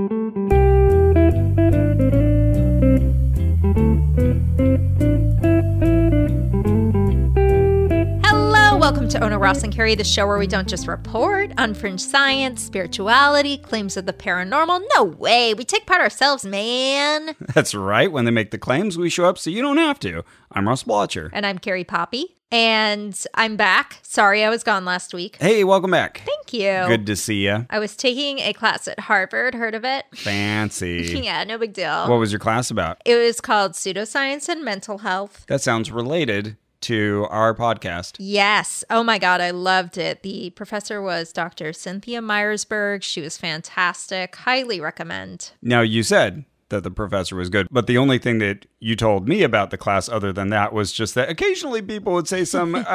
Hello, Ross and Carrie, the show where we don't just report on fringe science, spirituality, claims of the paranormal. No way, we take part ourselves, man. That's right. When they make the claims, we show up so you don't have to. I'm Ross Blocher. And I'm Carrie Poppy, and I'm back. Sorry I was gone last week. Hey, welcome back. Thank you. Good to see you. I was taking a class at Harvard. Heard of it? Fancy. yeah, no big deal. What was your class about? it was called Pseudoscience and Mental Health. That sounds related to our podcast. Yes. Oh my God, I loved it. The professor was Dr. Cynthia Myersberg. She was fantastic. Highly recommend. Now, you said that the professor was good, but the only thing that you told me about the class other than that was just that occasionally people would say some uh,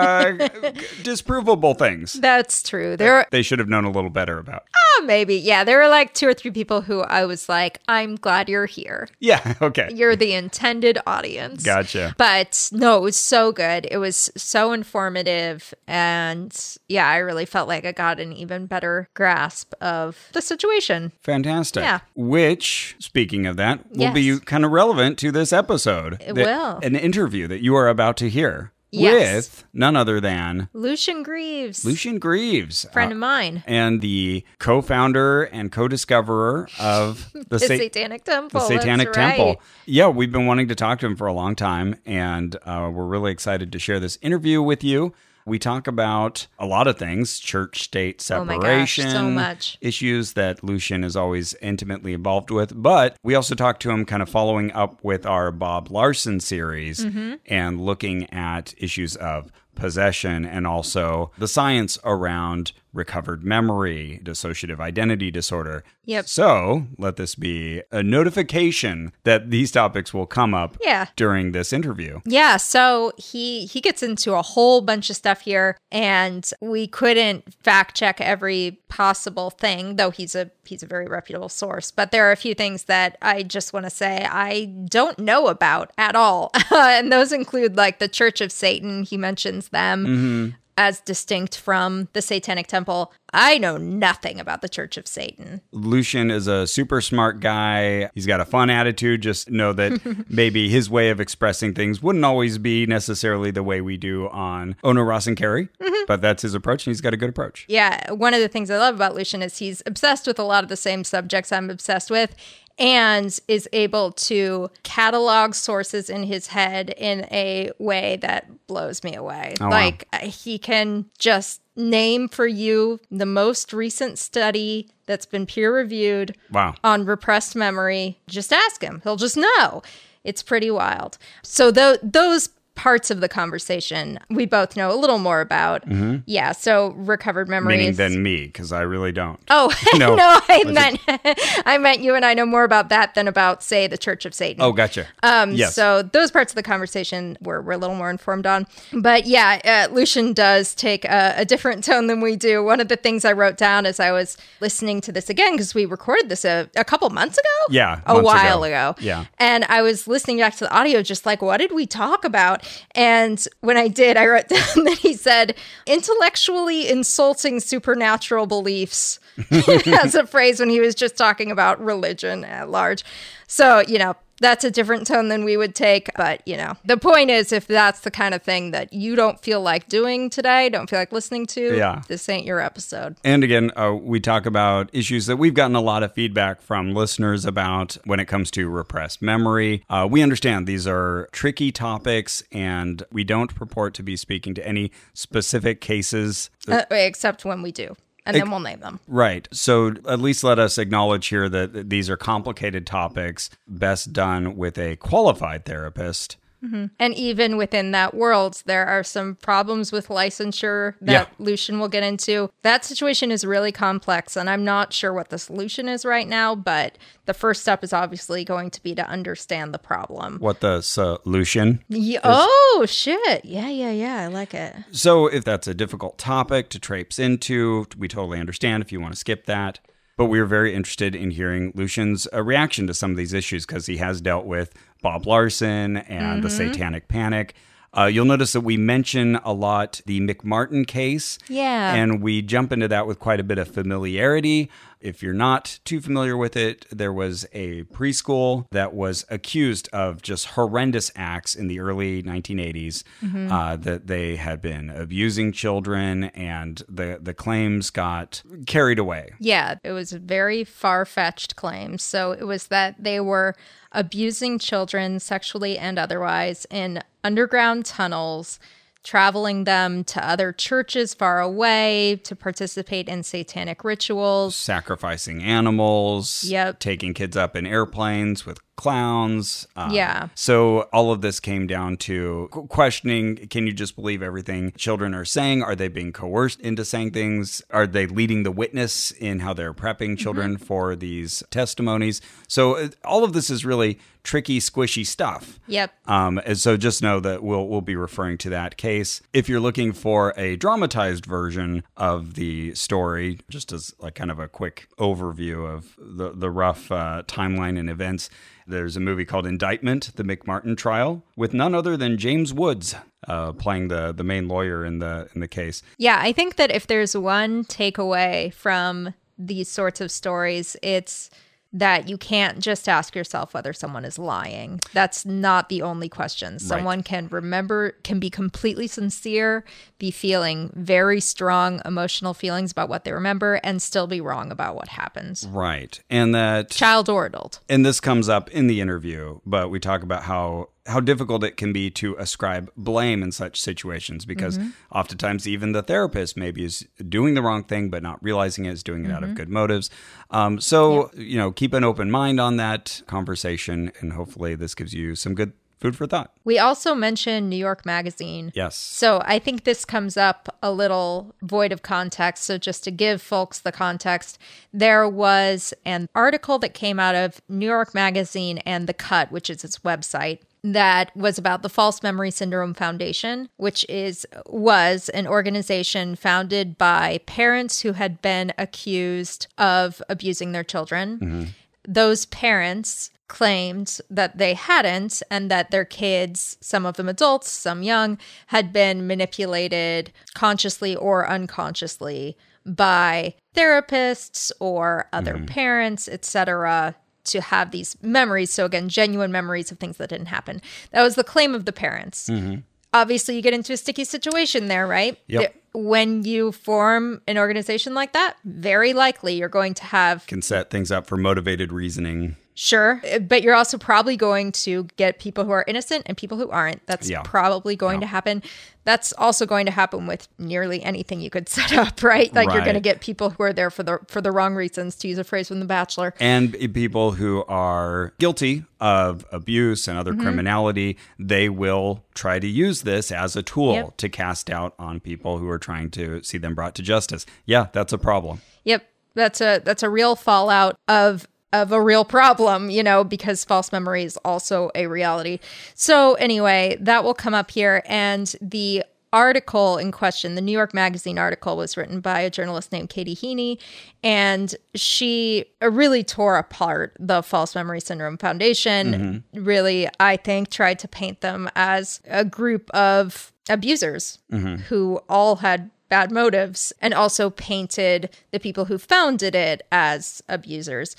disprovable things That's true. There they should have known a little better about. Maybe. Yeah, there were like two or three people who I was like, I'm glad you're here. Yeah, okay. You're the intended audience. Gotcha. But no, it was so good. It was so informative. And yeah, I really felt like I got an even better grasp of the situation. Fantastic. Yeah. Which, speaking of that, will be kind of relevant to this episode. It That- will. An interview that you are about to hear Yes. with none other than Lucien Greaves, Lucien Greaves. friend uh, of mine. and the co-founder and co-discoverer of the, The Sa- Satanic Temple. the Satanic that's right. Temple. Yeah, we've been wanting to talk to him for a long time, and uh, we're really excited to share this interview with you. We talk about a lot of things church state Oh my gosh, separation, so much. issues that Lucien is always intimately involved with. But we also talk to him kind of following up with our Bob Larson series Mm-hmm. and looking at issues of possession and also the science around recovered memory, dissociative identity disorder. Yep. So let this be a notification that these topics will come up Yeah. during this interview. Yeah, so he he gets into a whole bunch of stuff here and we couldn't fact check every possible thing, though he's a he's a very reputable source. But there are a few things that I just want to say I don't know about at all. and those include like the Church of Satan, he mentions them. Mm-hmm. As distinct from the Satanic Temple. I know nothing about the Church of Satan. Lucien is a super smart guy. He's got a fun attitude. Just know that maybe his way of expressing things wouldn't always be necessarily the way we do on Ono Ross and Carrie, mm-hmm. but that's his approach, and he's got a good approach. Yeah, one of the things I love about Lucien is he's obsessed with a lot of the same subjects I'm obsessed with and is able to catalog sources in his head in a way that blows me away. wow. like uh, he can just name for you the most recent study that's been peer reviewed Wow. on repressed memory. Just ask him. He'll just know. It's pretty wild. So tho- those parts of the conversation we both know a little more about. Yeah, so recovered memories. Meaning than me, because I really don't. Oh No. no, I meant I meant you and I know more about that than about say the Church of Satan. Oh, gotcha. Um, yes. So those parts of the conversation we're, we're a little more informed on. But yeah, uh, Lucien does take a, a different tone than we do. One of the things I wrote down as I was listening to this again, because we recorded this a, a couple months ago. Yeah, A while ago. ago. Yeah. And I was listening back to the audio, just like, what did we talk about? And when I did, I wrote down that he said, intellectually insulting supernatural beliefs as a phrase when he was just talking about religion at large. So, you know, that's a different tone than we would take. But, you know, the point is if that's the kind of thing that you don't feel like doing today, don't feel like listening to, Yeah. this ain't your episode. And again, uh, we talk about issues that we've gotten a lot of feedback from listeners about when it comes to repressed memory. Uh, we understand these are tricky topics, and we don't purport to be speaking to any specific cases. Uh, except when we do. And then we'll name them. Right. So at least let us acknowledge here that these are complicated topics, best done with a qualified therapist. Mm-hmm. And even within that world, there are some problems with licensure that Yeah. Lucien will get into. That situation is really complex, and I'm not sure what the solution is right now, but the first step is obviously going to be to understand the problem. What the solution? Ye- oh, shit. Yeah, yeah, yeah. I like it. So, if that's a difficult topic to traipse into, we totally understand if you want to skip that. But we are very interested in hearing Lucien's uh, reaction to some of these issues because he has dealt with Bob Larson and the Satanic Panic. Uh, you'll notice that we mention a lot the McMartin case. Yeah. And we jump into that with quite a bit of familiarity. If you're not too familiar with it, there was a preschool that was accused of just horrendous acts in the early 1980s uh, that they had been abusing children, and the, the claims got carried away. Yeah, it was very far fetched claims. So it was that they were abusing children sexually and otherwise in underground tunnels, traveling them to other churches far away to participate in satanic rituals. Sacrificing animals, Yep. taking kids up in airplanes with clowns. um, Yeah. So all of this came down to questioning can you just believe everything children are saying? Are they being coerced into saying things? Are they leading the witness in how they're prepping children for these testimonies? So uh, all of this is really tricky, squishy stuff. Yep. Um, and so just know that we'll we'll be referring to that case. If you're looking for a dramatized version of the story, just as like kind of a quick overview of the the rough uh, timeline and events, there's a movie called Indictment: The McMartin Trial, with none other than James Woods uh, playing the the main lawyer in the in the case. Yeah, I think that if there's one takeaway from these sorts of stories, it's that you can't just ask yourself whether someone is lying. That's not the only question. Someone can remember, can be completely sincere, be feeling very strong emotional feelings about what they remember, and still be wrong about what happens, Right, and that child or adult. and this comes up in the interview, but we talk about how how difficult it can be to ascribe blame in such situations because oftentimes even the therapist maybe is doing the wrong thing but not realizing it is doing it out of good motives. Um, so you know, keep an open mind on that conversation, and hopefully this gives you some good food for thought. We also mentioned New York Magazine. Yes. So I think this comes up a little void of context. So just to give folks the context, there was an article that came out of New York Magazine and The Cut, which is its website. That was about the False Memory Syndrome Foundation, which is was an organization founded by parents who had been accused of abusing their children. Mm-hmm. Those parents claimed that they hadn't and that their kids, some of them adults, some young, had been manipulated consciously or unconsciously by therapists or other mm-hmm. parents, etc. to have these memories so again genuine memories of things that didn't happen. That was the claim of the parents. Mm-hmm. Obviously you get into a sticky situation there, right? Yep. When you form an organization like that, very likely you're going to have Can set things up for motivated reasoning. Sure, but you're also probably going to get people who are innocent and people who aren't. That's Yeah. probably going to happen. That's also going to happen with nearly anything you could set up, right? Like you're going to get people who are there for the for the wrong reasons, to use a phrase from The Bachelor. and people who are guilty of abuse and other Mm-hmm. criminality, they will try to use this as a tool Yep. to cast doubt on people who are trying to see them brought to justice. Yeah, that's a problem. Yep, that's a that's a real fallout of of a real problem, you know, because false memory is also a reality. So anyway, that will come up here and the article in question, the New York Magazine article was written by a journalist named Katie Heaney and she really tore apart the false memory syndrome foundation. Mm-hmm. Really, I think tried to paint them as a group of abusers mm-hmm. who all had bad motives and also painted the people who founded it as abusers.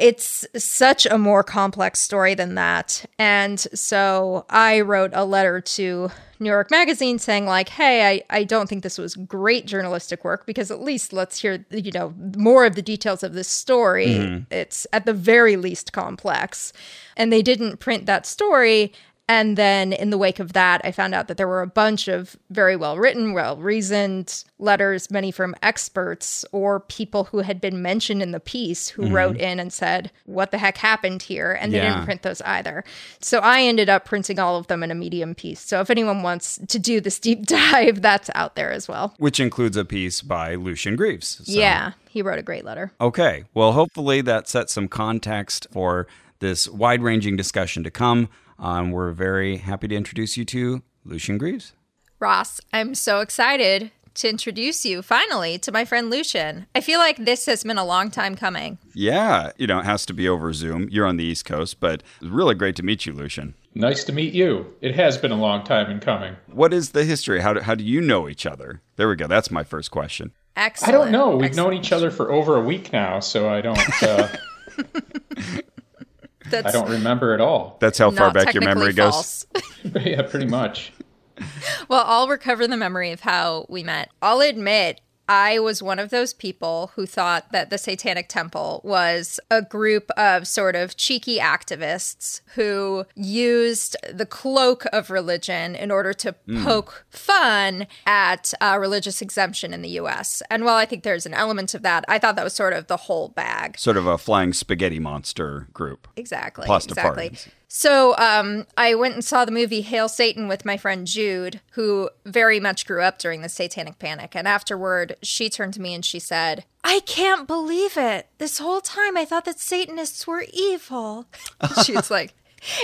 It's such a more complex story than that. And so I wrote a letter to New York Magazine saying, like, hey, I, I don't think this was great journalistic work because at least let's hear, you know, more of the details of this story. Mm-hmm. It's at the very least complex. And they didn't print that story. And then in the wake of that, I found out that there were a bunch of very well written, well reasoned letters, many from experts or people who had been mentioned in the piece who mm-hmm. wrote in and said, What the heck happened here? And they Yeah. didn't print those either. So I ended up printing all of them in a medium piece. So if anyone wants to do this deep dive, that's out there as well. Which includes a piece by Lucien Greaves. So- Yeah, he wrote a great letter. Okay. Well, hopefully that sets some context for this wide ranging discussion to come. Um, we're very happy to introduce you to Lucien Greaves. Ross, I'm so excited to introduce you finally to my friend Lucien. I feel like this has been a long time coming. Yeah, you know, it has to be over Zoom. You're on the East Coast, but it's really great to meet you, Lucien. Nice to meet you. It has been a long time in coming. What is the history? How do, how do you know each other? There we go. That's my first question. Excellent. I don't know. We've Excellent. known each other for over a week now, so I don't. Uh, That's I don't remember at all. That's how far back your memory technically goes. yeah, pretty much. Well, I'll recover the memory of how we met. I'll admit I was one of those people who thought that the Satanic Temple was a group of sort of cheeky activists who used the cloak of religion in order to poke fun at uh, religious exemption in the US. And while I think there's an element of that, I thought that was sort of the whole bag. Sort of a flying spaghetti monster group. Exactly. Pastafarians. Exactly. So um, I went and saw the movie Hail Satan with my friend Jude, who very much grew up during the Satanic Panic. And afterward, she turned to me and she said, I can't believe it. This whole time I thought that Satanists were evil. She's like,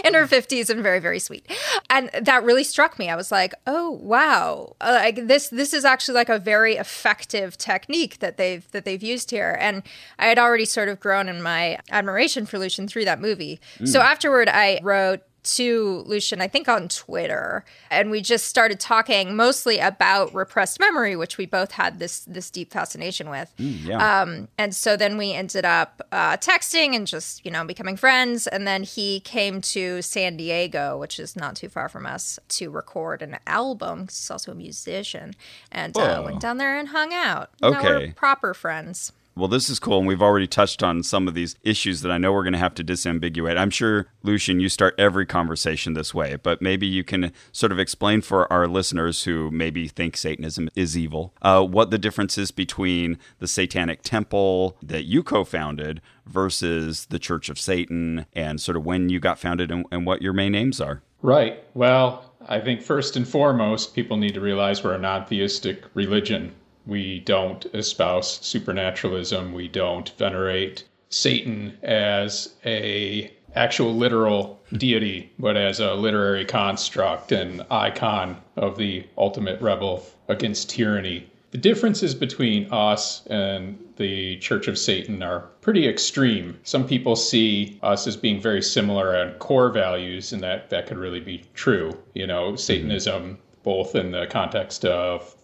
in her 50s and very very sweet. And that really struck me. I was like oh wow. Uh, like this this is actually like a very effective technique that they've that they've used here. And i had already sort of grown in my admiration for lucien through that movie. So afterward i wrote to Lucien, I think on Twitter, and we just started talking mostly about repressed memory, which we both had this this deep fascination with. Yeah. Um, and so then we ended up uh, texting and just, you know, becoming friends. And then he came to San Diego, which is not too far from us, to record an album he's also a musician. And uh, went down there and hung out. Now we're Okay. proper friends. Well, this is cool, and we've already touched on some of these issues that I know we're going to have to disambiguate. I'm sure, Lucien, you start every conversation this way, but maybe you can sort of explain for our listeners who maybe think Satanism is evil uh, what the difference is between the Satanic Temple that you co founded versus the Church of Satan, and sort of when you got founded and, and what your main aims are. Right. Well, I think first and foremost, people need to realize we're a non theistic religion. We don't espouse supernaturalism. We don't venerate Satan as a actual literal deity, but as a literary construct and icon of the ultimate rebel against tyranny. The differences between us and the Church of Satan are pretty extreme. Some people see us as being very similar on core values, and that, that could really be true. You know, mm-hmm. Satanism, both in the context of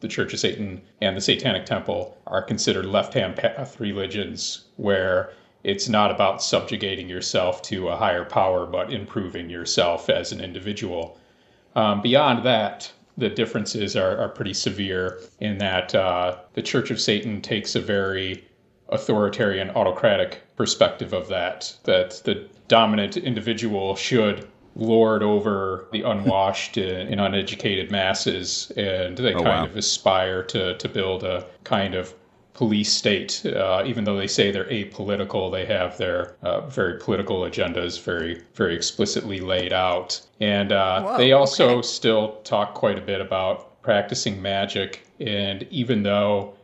the Church of Satan and the Satanic Temple, are considered left hand path religions where it's not about subjugating yourself to a higher power, but improving yourself as an individual. Um, beyond that, the differences are, are pretty severe in that uh, the Church of Satan takes a very authoritarian, autocratic perspective of that, that the dominant individual should lord over the unwashed and uneducated masses, and they Oh, kind wow. of aspire to, to build a kind of police state. Uh, even though they say they're apolitical, they have their uh, very political agendas very, very explicitly laid out. And uh, Whoa, they also okay. still talk quite a bit about practicing magic. And even though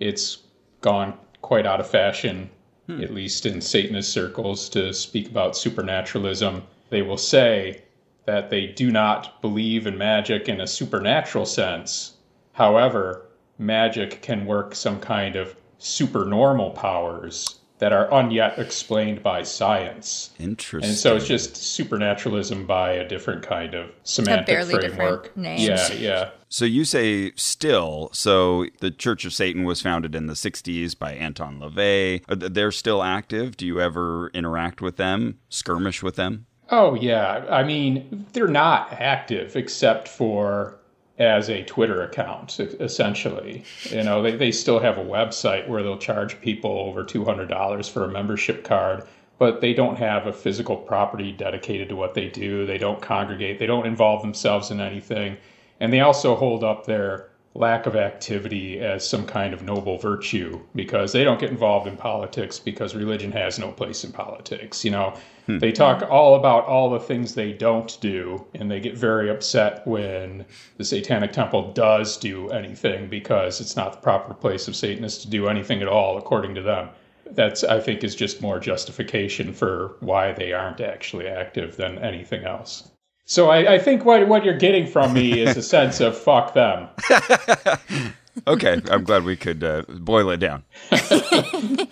it's gone quite out of fashion, at least in Satanist circles, to speak about supernaturalism, they will say that they do not believe in magic in a supernatural sense. However, magic can work some kind of supernormal powers that are unyet explained by science. Interesting. And so it's just supernaturalism by a different kind of semantic barely different framework. name. Yeah, yeah. So you say still. So the Church of Satan was founded in the 60s by Anton LaVey. They're still active. Do you ever interact with them, skirmish with them? Oh yeah, I mean they're not active except for as a Twitter account, essentially. You know, they, they still have a website where they'll charge people over two hundred dollars for a membership card, but they don't have a physical property dedicated to what they do. They don't congregate. They don't involve themselves in anything, and they also hold up their lack of activity as some kind of noble virtue because they don't get involved in politics because religion has no place in politics. You know, hmm. they talk all about all the things they don't do, and they get very upset when the Satanic Temple does do anything because it's not the proper place of Satanists to do anything at all, according to them. That's, I think, is just more justification for why they aren't actually active than anything else. So I, I think what, what you're getting from me is a sense of fuck them. Okay, I'm glad we could uh, boil it down.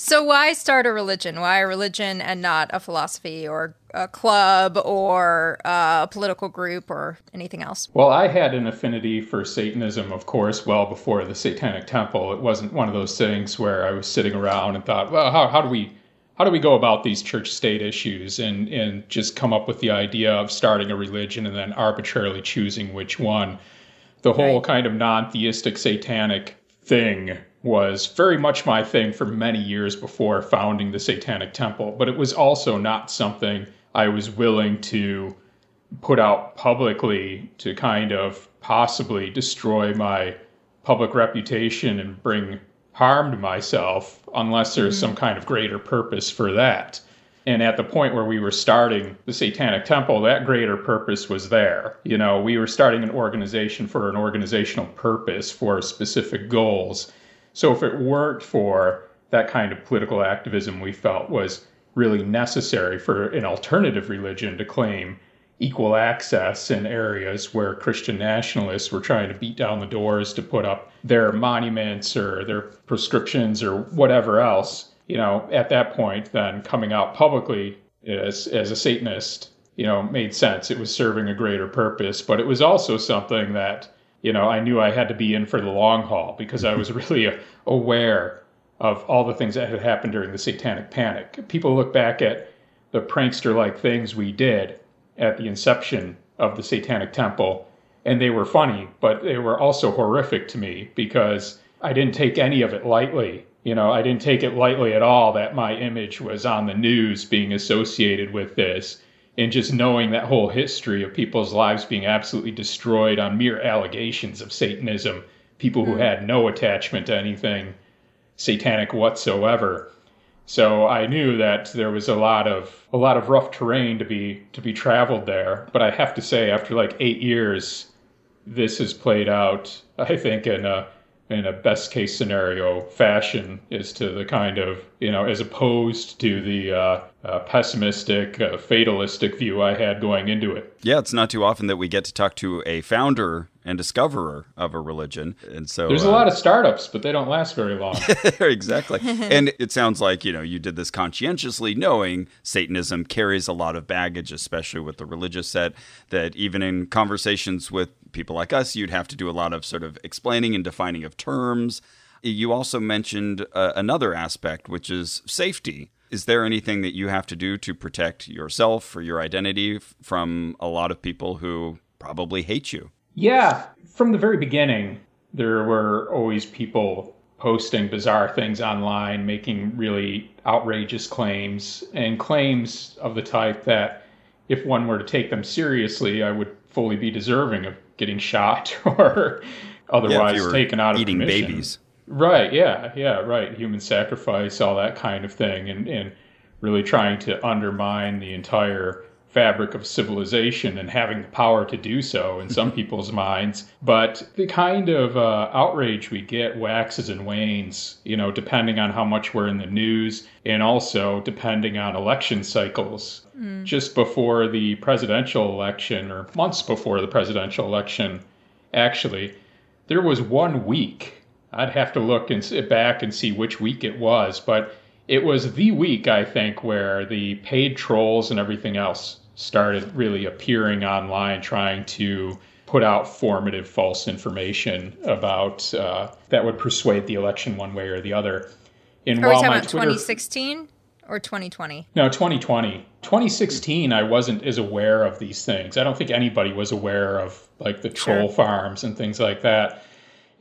So, why start a religion? Why a religion and not a philosophy or a club or a political group or anything else? Well, I had an affinity for Satanism, of course, well before the Satanic Temple. It wasn't one of those things where I was sitting around and thought, well, how, how do we how do we go about these church state issues and, and just come up with the idea of starting a religion and then arbitrarily choosing which one? The whole right. kind of non theistic satanic thing was very much my thing for many years before founding the Satanic Temple, but it was also not something I was willing to put out publicly to kind of possibly destroy my public reputation and bring harm to myself unless there's mm-hmm. some kind of greater purpose for that. And at the point where we were starting the Satanic Temple, that greater purpose was there. You know, we were starting an organization for an organizational purpose for specific goals. So if it weren't for that kind of political activism we felt was really necessary for an alternative religion to claim equal access in areas where Christian nationalists were trying to beat down the doors to put up their monuments or their prescriptions or whatever else, you know, at that point, then coming out publicly as, as a Satanist, you know, made sense. It was serving a greater purpose, but it was also something that you know, I knew I had to be in for the long haul because I was really aware of all the things that had happened during the satanic panic. People look back at the prankster like things we did at the inception of the satanic temple and they were funny, but they were also horrific to me because I didn't take any of it lightly. You know, I didn't take it lightly at all that my image was on the news being associated with this and just knowing that whole history of people's lives being absolutely destroyed on mere allegations of Satanism, people who hmm. had no attachment to anything satanic whatsoever. So I knew that there was a lot of a lot of rough terrain to be to be traveled there. But I have to say, after like eight years, this has played out. I think in a in a best case scenario fashion as to the kind of you know as opposed to the uh, uh, pessimistic uh, fatalistic view i had going into it yeah it's not too often that we get to talk to a founder and discoverer of a religion and so there's a lot uh, of startups but they don't last very long exactly and it sounds like you know you did this conscientiously knowing satanism carries a lot of baggage especially with the religious set that even in conversations with people like us, you'd have to do a lot of sort of explaining and defining of terms. You also mentioned uh, another aspect, which is safety. Is there anything that you have to do to protect yourself or your identity from a lot of people who probably hate you? Yeah, from the very beginning, there were always people posting bizarre things online, making really outrageous claims, and claims of the type that if one were to take them seriously, I would fully be deserving of getting shot or otherwise yeah, taken out of eating commission. babies. Right. Yeah. Yeah. Right. Human sacrifice, all that kind of thing, and and really trying to undermine the entire fabric of civilization and having the power to do so in some people's minds. But the kind of uh, outrage we get waxes and wanes, you know, depending on how much we're in the news and also depending on election cycles. Mm. Just before the presidential election, or months before the presidential election, actually, there was one week. I'd have to look and sit back and see which week it was, but it was the week I think where the paid trolls and everything else started really appearing online, trying to put out formative false information about uh, that would persuade the election one way or the other. And Are we talking about 2016 or 2020? No, 2020. 2016, I wasn't as aware of these things. I don't think anybody was aware of like the troll sure. farms and things like that.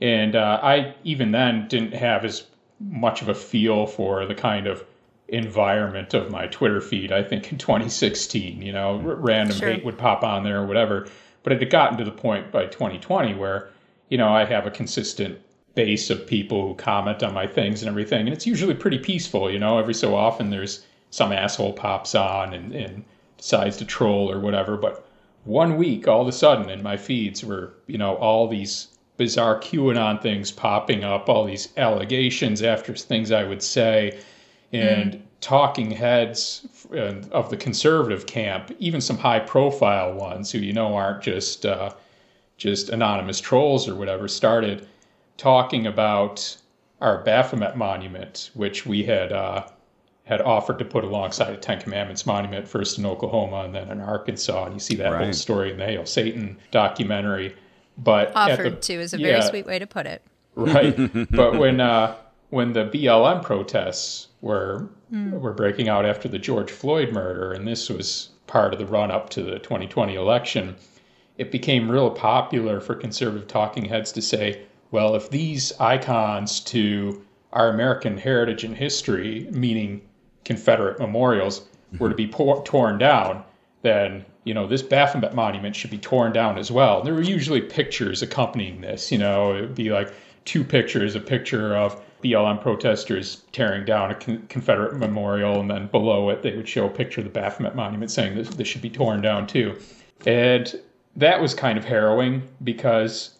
And uh, I even then didn't have as much of a feel for the kind of environment of my Twitter feed. I think in 2016, you know, r- random sure. hate would pop on there or whatever. But it had gotten to the point by 2020 where, you know, I have a consistent base of people who comment on my things and everything. And it's usually pretty peaceful, you know, every so often there's some asshole pops on and, and decides to troll or whatever. But one week, all of a sudden, in my feeds were, you know, all these bizarre QAnon things popping up, all these allegations after things I would say, and mm. talking heads of the conservative camp, even some high profile ones who you know aren't just uh, just anonymous trolls or whatever, started talking about our Baphomet monument, which we had uh, had offered to put alongside a Ten Commandments monument, first in Oklahoma and then in Arkansas. And you see that Right. whole story in the Hail Satan documentary. But Offered the- to is a very yeah, sweet way to put it. right? but when uh, when the BLM protests were were breaking out after the George Floyd murder, and this was part of the run up to the 2020 election, it became real popular for conservative talking heads to say, "Well, if these icons to our American heritage and history, meaning Confederate memorials, were to be por- torn down, then you know this Baphomet monument should be torn down as well. And there were usually pictures accompanying this. You know, it would be like two pictures: a picture of BLM protesters tearing down a con- Confederate memorial, and then below it they would show a picture of the Baphomet monument saying this, this should be torn down too. And that was kind of harrowing because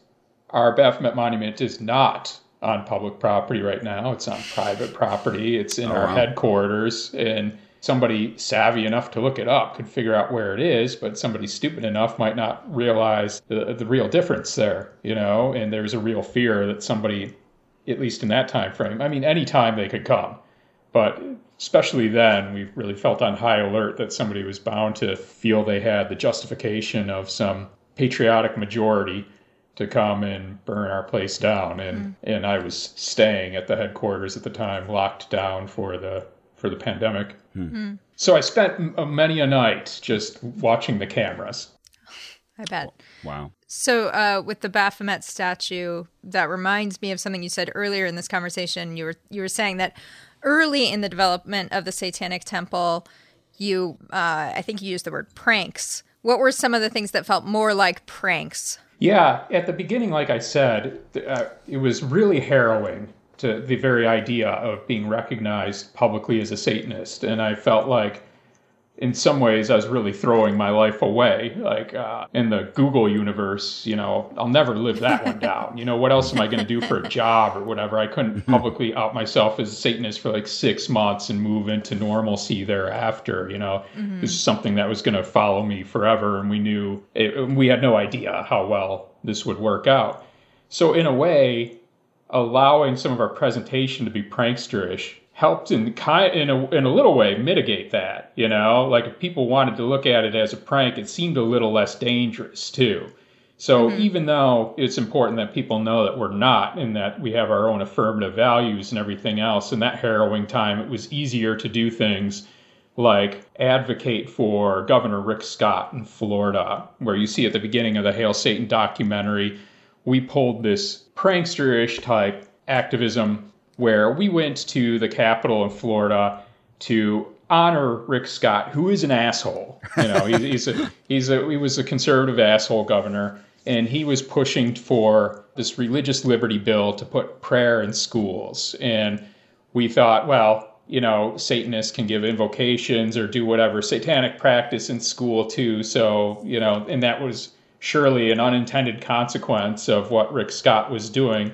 our Baphomet monument is not on public property right now. It's on private property. It's in Oh, our wow. headquarters. And somebody savvy enough to look it up could figure out where it is, but somebody stupid enough might not realize the, the real difference there, you know? And there's a real fear that somebody, at least in that time frame, I mean, any time they could come, but especially then, we really felt on high alert that somebody was bound to feel they had the justification of some patriotic majority to come and burn our place down. And mm. and I was staying at the headquarters at the time, locked down for the for the pandemic. So I spent m- many a night just watching the cameras. I bet. Wow. So, uh, with the Baphomet statue, that reminds me of something you said earlier in this conversation. You were you were saying that early in the development of the Satanic Temple, you uh, I think you used the word pranks. What were some of the things that felt more like pranks? Yeah, at the beginning, like I said, uh, it was really harrowing to the very idea of being recognized publicly as a Satanist, and I felt like, in some ways, I was really throwing my life away. Like uh, in the Google universe, you know, I'll never live that one down. You know, what else am I going to do for a job or whatever? I couldn't publicly out myself as a Satanist for like six months and move into normalcy thereafter. You know, this is something that was going to follow me forever, and we knew it, we had no idea how well this would work out. So in a way, allowing some of our presentation to be pranksterish helped in kind in a in a little way mitigate that. You know, like if people wanted to look at it as a prank, it seemed a little less dangerous too. So mm-hmm. even though it's important that people know that we're not and that we have our own affirmative values and everything else, in that harrowing time, it was easier to do things like advocate for Governor Rick Scott in Florida, where you see at the beginning of the Hail Satan documentary, we pulled this pranksterish type activism where we went to the Capitol in Florida to honor Rick Scott, who is an asshole. You know, he's, he's a he's a he was a conservative asshole governor, and he was pushing for this religious liberty bill to put prayer in schools. And we thought, well, you know, Satanists can give invocations or do whatever satanic practice in school too. So, you know, and that was surely an unintended consequence of what Rick Scott was doing.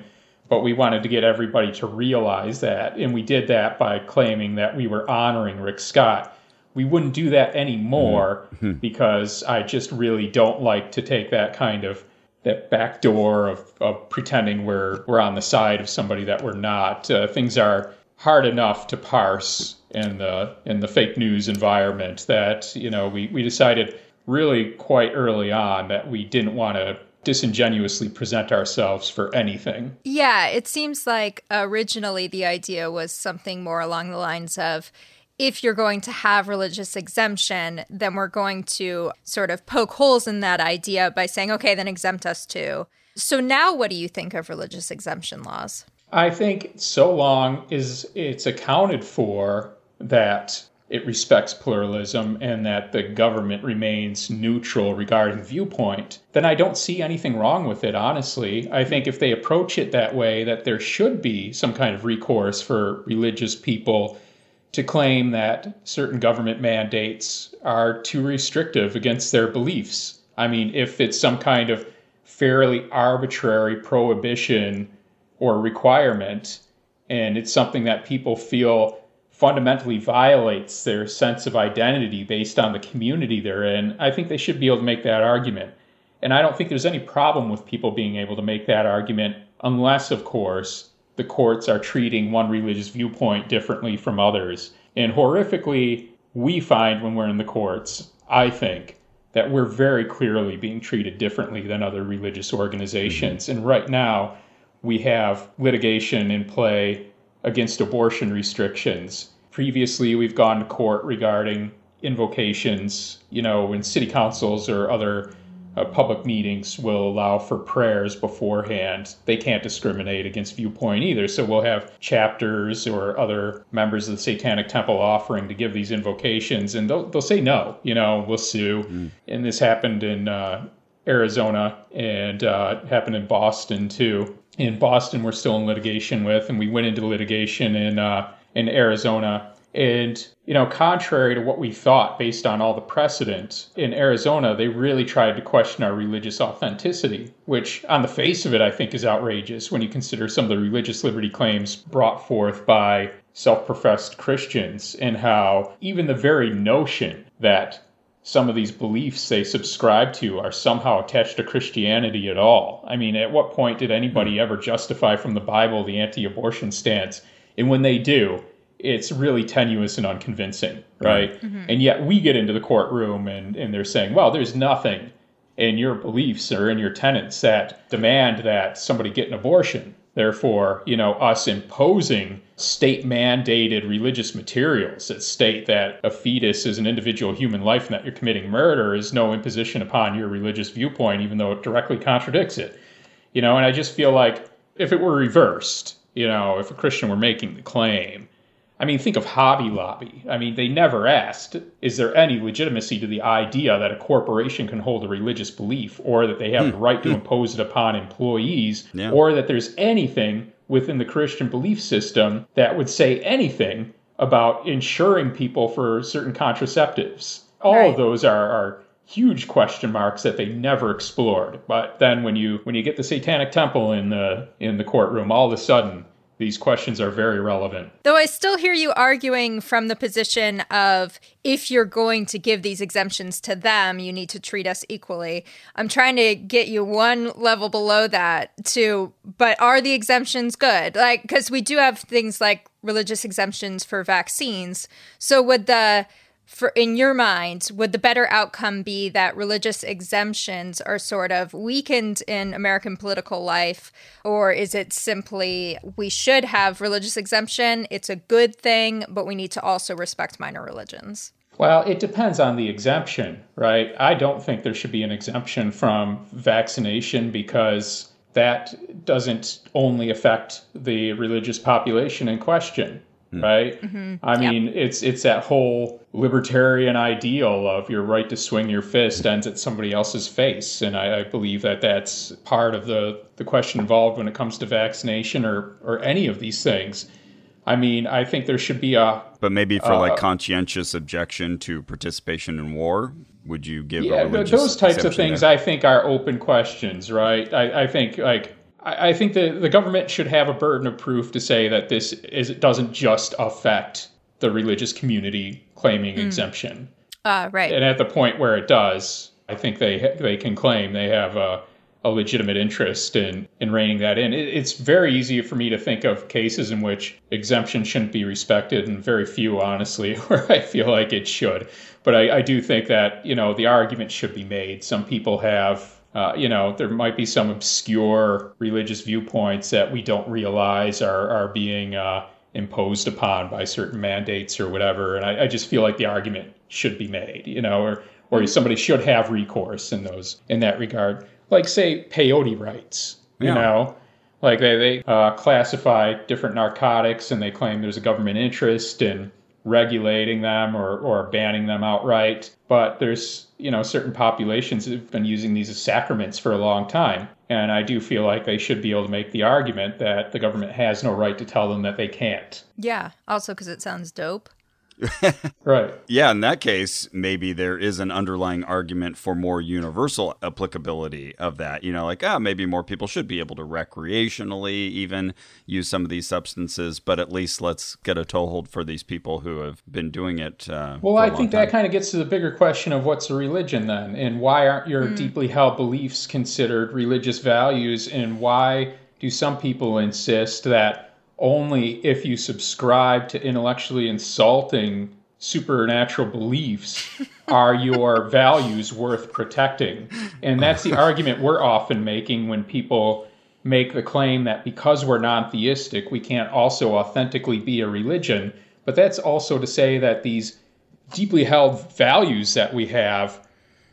But we wanted to get everybody to realize that. And we did that by claiming that we were honoring Rick Scott. We wouldn't do that anymore because I just really don't like to take that kind of that back door of, of pretending we're we're on the side of somebody that we're not. Uh, things are hard enough to parse in the in the fake news environment that you know we, we decided really quite early on that we didn't want to disingenuously present ourselves for anything. Yeah, it seems like originally the idea was something more along the lines of if you're going to have religious exemption, then we're going to sort of poke holes in that idea by saying, okay, then exempt us too. So now what do you think of religious exemption laws? I think so long as it's accounted for that it respects pluralism and that the government remains neutral regarding viewpoint, then I don't see anything wrong with it, honestly. I think if they approach it that way, that there should be some kind of recourse for religious people to claim that certain government mandates are too restrictive against their beliefs. I mean, if it's some kind of fairly arbitrary prohibition or requirement, and it's something that people feel fundamentally violates their sense of identity based on the community they're in, I think they should be able to make that argument. And I don't think there's any problem with people being able to make that argument, unless, of course, the courts are treating one religious viewpoint differently from others. And horrifically, we find when we're in the courts, I think, that we're very clearly being treated differently than other religious organizations. Mm-hmm. And right now, we have litigation in play against abortion restrictions. Previously, we've gone to court regarding invocations, you know, in city councils or other uh, public meetings will allow for prayers beforehand. They can't discriminate against viewpoint either. So we'll have chapters or other members of the Satanic Temple offering to give these invocations, and they'll, they'll say no. You know, we'll sue. Mm. And this happened in uh, Arizona and uh, happened in Boston too. In Boston, we're still in litigation with, and we went into litigation in uh, in Arizona. And, you know, contrary to what we thought based on all the precedent, in Arizona, they really tried to question our religious authenticity, which, on the face of it, I think is outrageous when you consider some of the religious liberty claims brought forth by self professed Christians and how even the very notion that some of these beliefs they subscribe to are somehow attached to Christianity at all. I mean, at what point did anybody ever justify from the Bible the anti abortion stance? And when they do, it's really tenuous and unconvincing, right? Mm-hmm. And yet we get into the courtroom and, and they're saying, well, there's nothing in your beliefs or in your tenets that demand that somebody get an abortion. Therefore, you know, us imposing state mandated religious materials that state that a fetus is an individual human life and that you're committing murder is no imposition upon your religious viewpoint, even though it directly contradicts it. You know, and I just feel like if it were reversed, you know, if a Christian were making the claim, I mean, think of Hobby Lobby. I mean, they never asked, is there any legitimacy to the idea that a corporation can hold a religious belief or that they have the right to hmm. impose it upon employees yeah. or that there's anything within the Christian belief system that would say anything about insuring people for certain contraceptives? All right. of those are, are huge question marks that they never explored. But then when you when you get the Satanic Temple in the in the courtroom, all of a sudden these questions are very relevant. Though I still hear you arguing from the position of if you're going to give these exemptions to them, you need to treat us equally. I'm trying to get you one level below that to, but are the exemptions good? Like, because we do have things like religious exemptions for vaccines. So would the for in your mind would the better outcome be that religious exemptions are sort of weakened in american political life or is it simply we should have religious exemption it's a good thing but we need to also respect minor religions well it depends on the exemption right i don't think there should be an exemption from vaccination because that doesn't only affect the religious population in question. Right? Mm-hmm. I mean, yep. it's it's that whole libertarian ideal of your right to swing your fist ends at somebody else's face, and I, I, believe that that's part of the the question involved when it comes to vaccination or or any of these things. I mean, I think there should be a but maybe for uh, like conscientious objection to participation in war. Would you give yeah, those types of things? There? I think are open questions, right? I, I think like I, think the, the government should have a burden of proof to say that this is it doesn't just affect the religious community claiming mm. exemption. Uh, right. And at the point where it does, I think they they can claim they have a, a legitimate interest in in reining that in. It, it's very easy for me to think of cases in which exemption shouldn't be respected, and very few, honestly, where I feel like it should. But I, I do think that you know the argument should be made. Some people have uh, you know, there might be some obscure religious viewpoints that we don't realize are, are being uh, imposed upon by certain mandates or whatever. And I, I, just feel like the argument should be made, you know, or, or somebody should have recourse in those in that regard. Like say peyote rights, you yeah. know, like they, they uh, classify different narcotics and they claim there's a government interest in regulating them or, or banning them outright. But there's, you know, certain populations have been using these as sacraments for a long time. And I do feel like they should be able to make the argument that the government has no right to tell them that they can't. Yeah. Also, because it sounds dope. right. Yeah, in that case, maybe there is an underlying argument for more universal applicability of that. You know, like, ah, maybe more people should be able to recreationally even use some of these substances, but at least let's get a toehold for these people who have been doing it. Uh, well, I think time. that kind of gets to the bigger question of what's a religion then, and why aren't your mm. deeply held beliefs considered religious values, and why do some people insist that only if you subscribe to intellectually insulting supernatural beliefs are your values worth protecting. And that's the argument we're often making when people make the claim that because we're non theistic, we can't also authentically be a religion. But that's also to say that these deeply held values that we have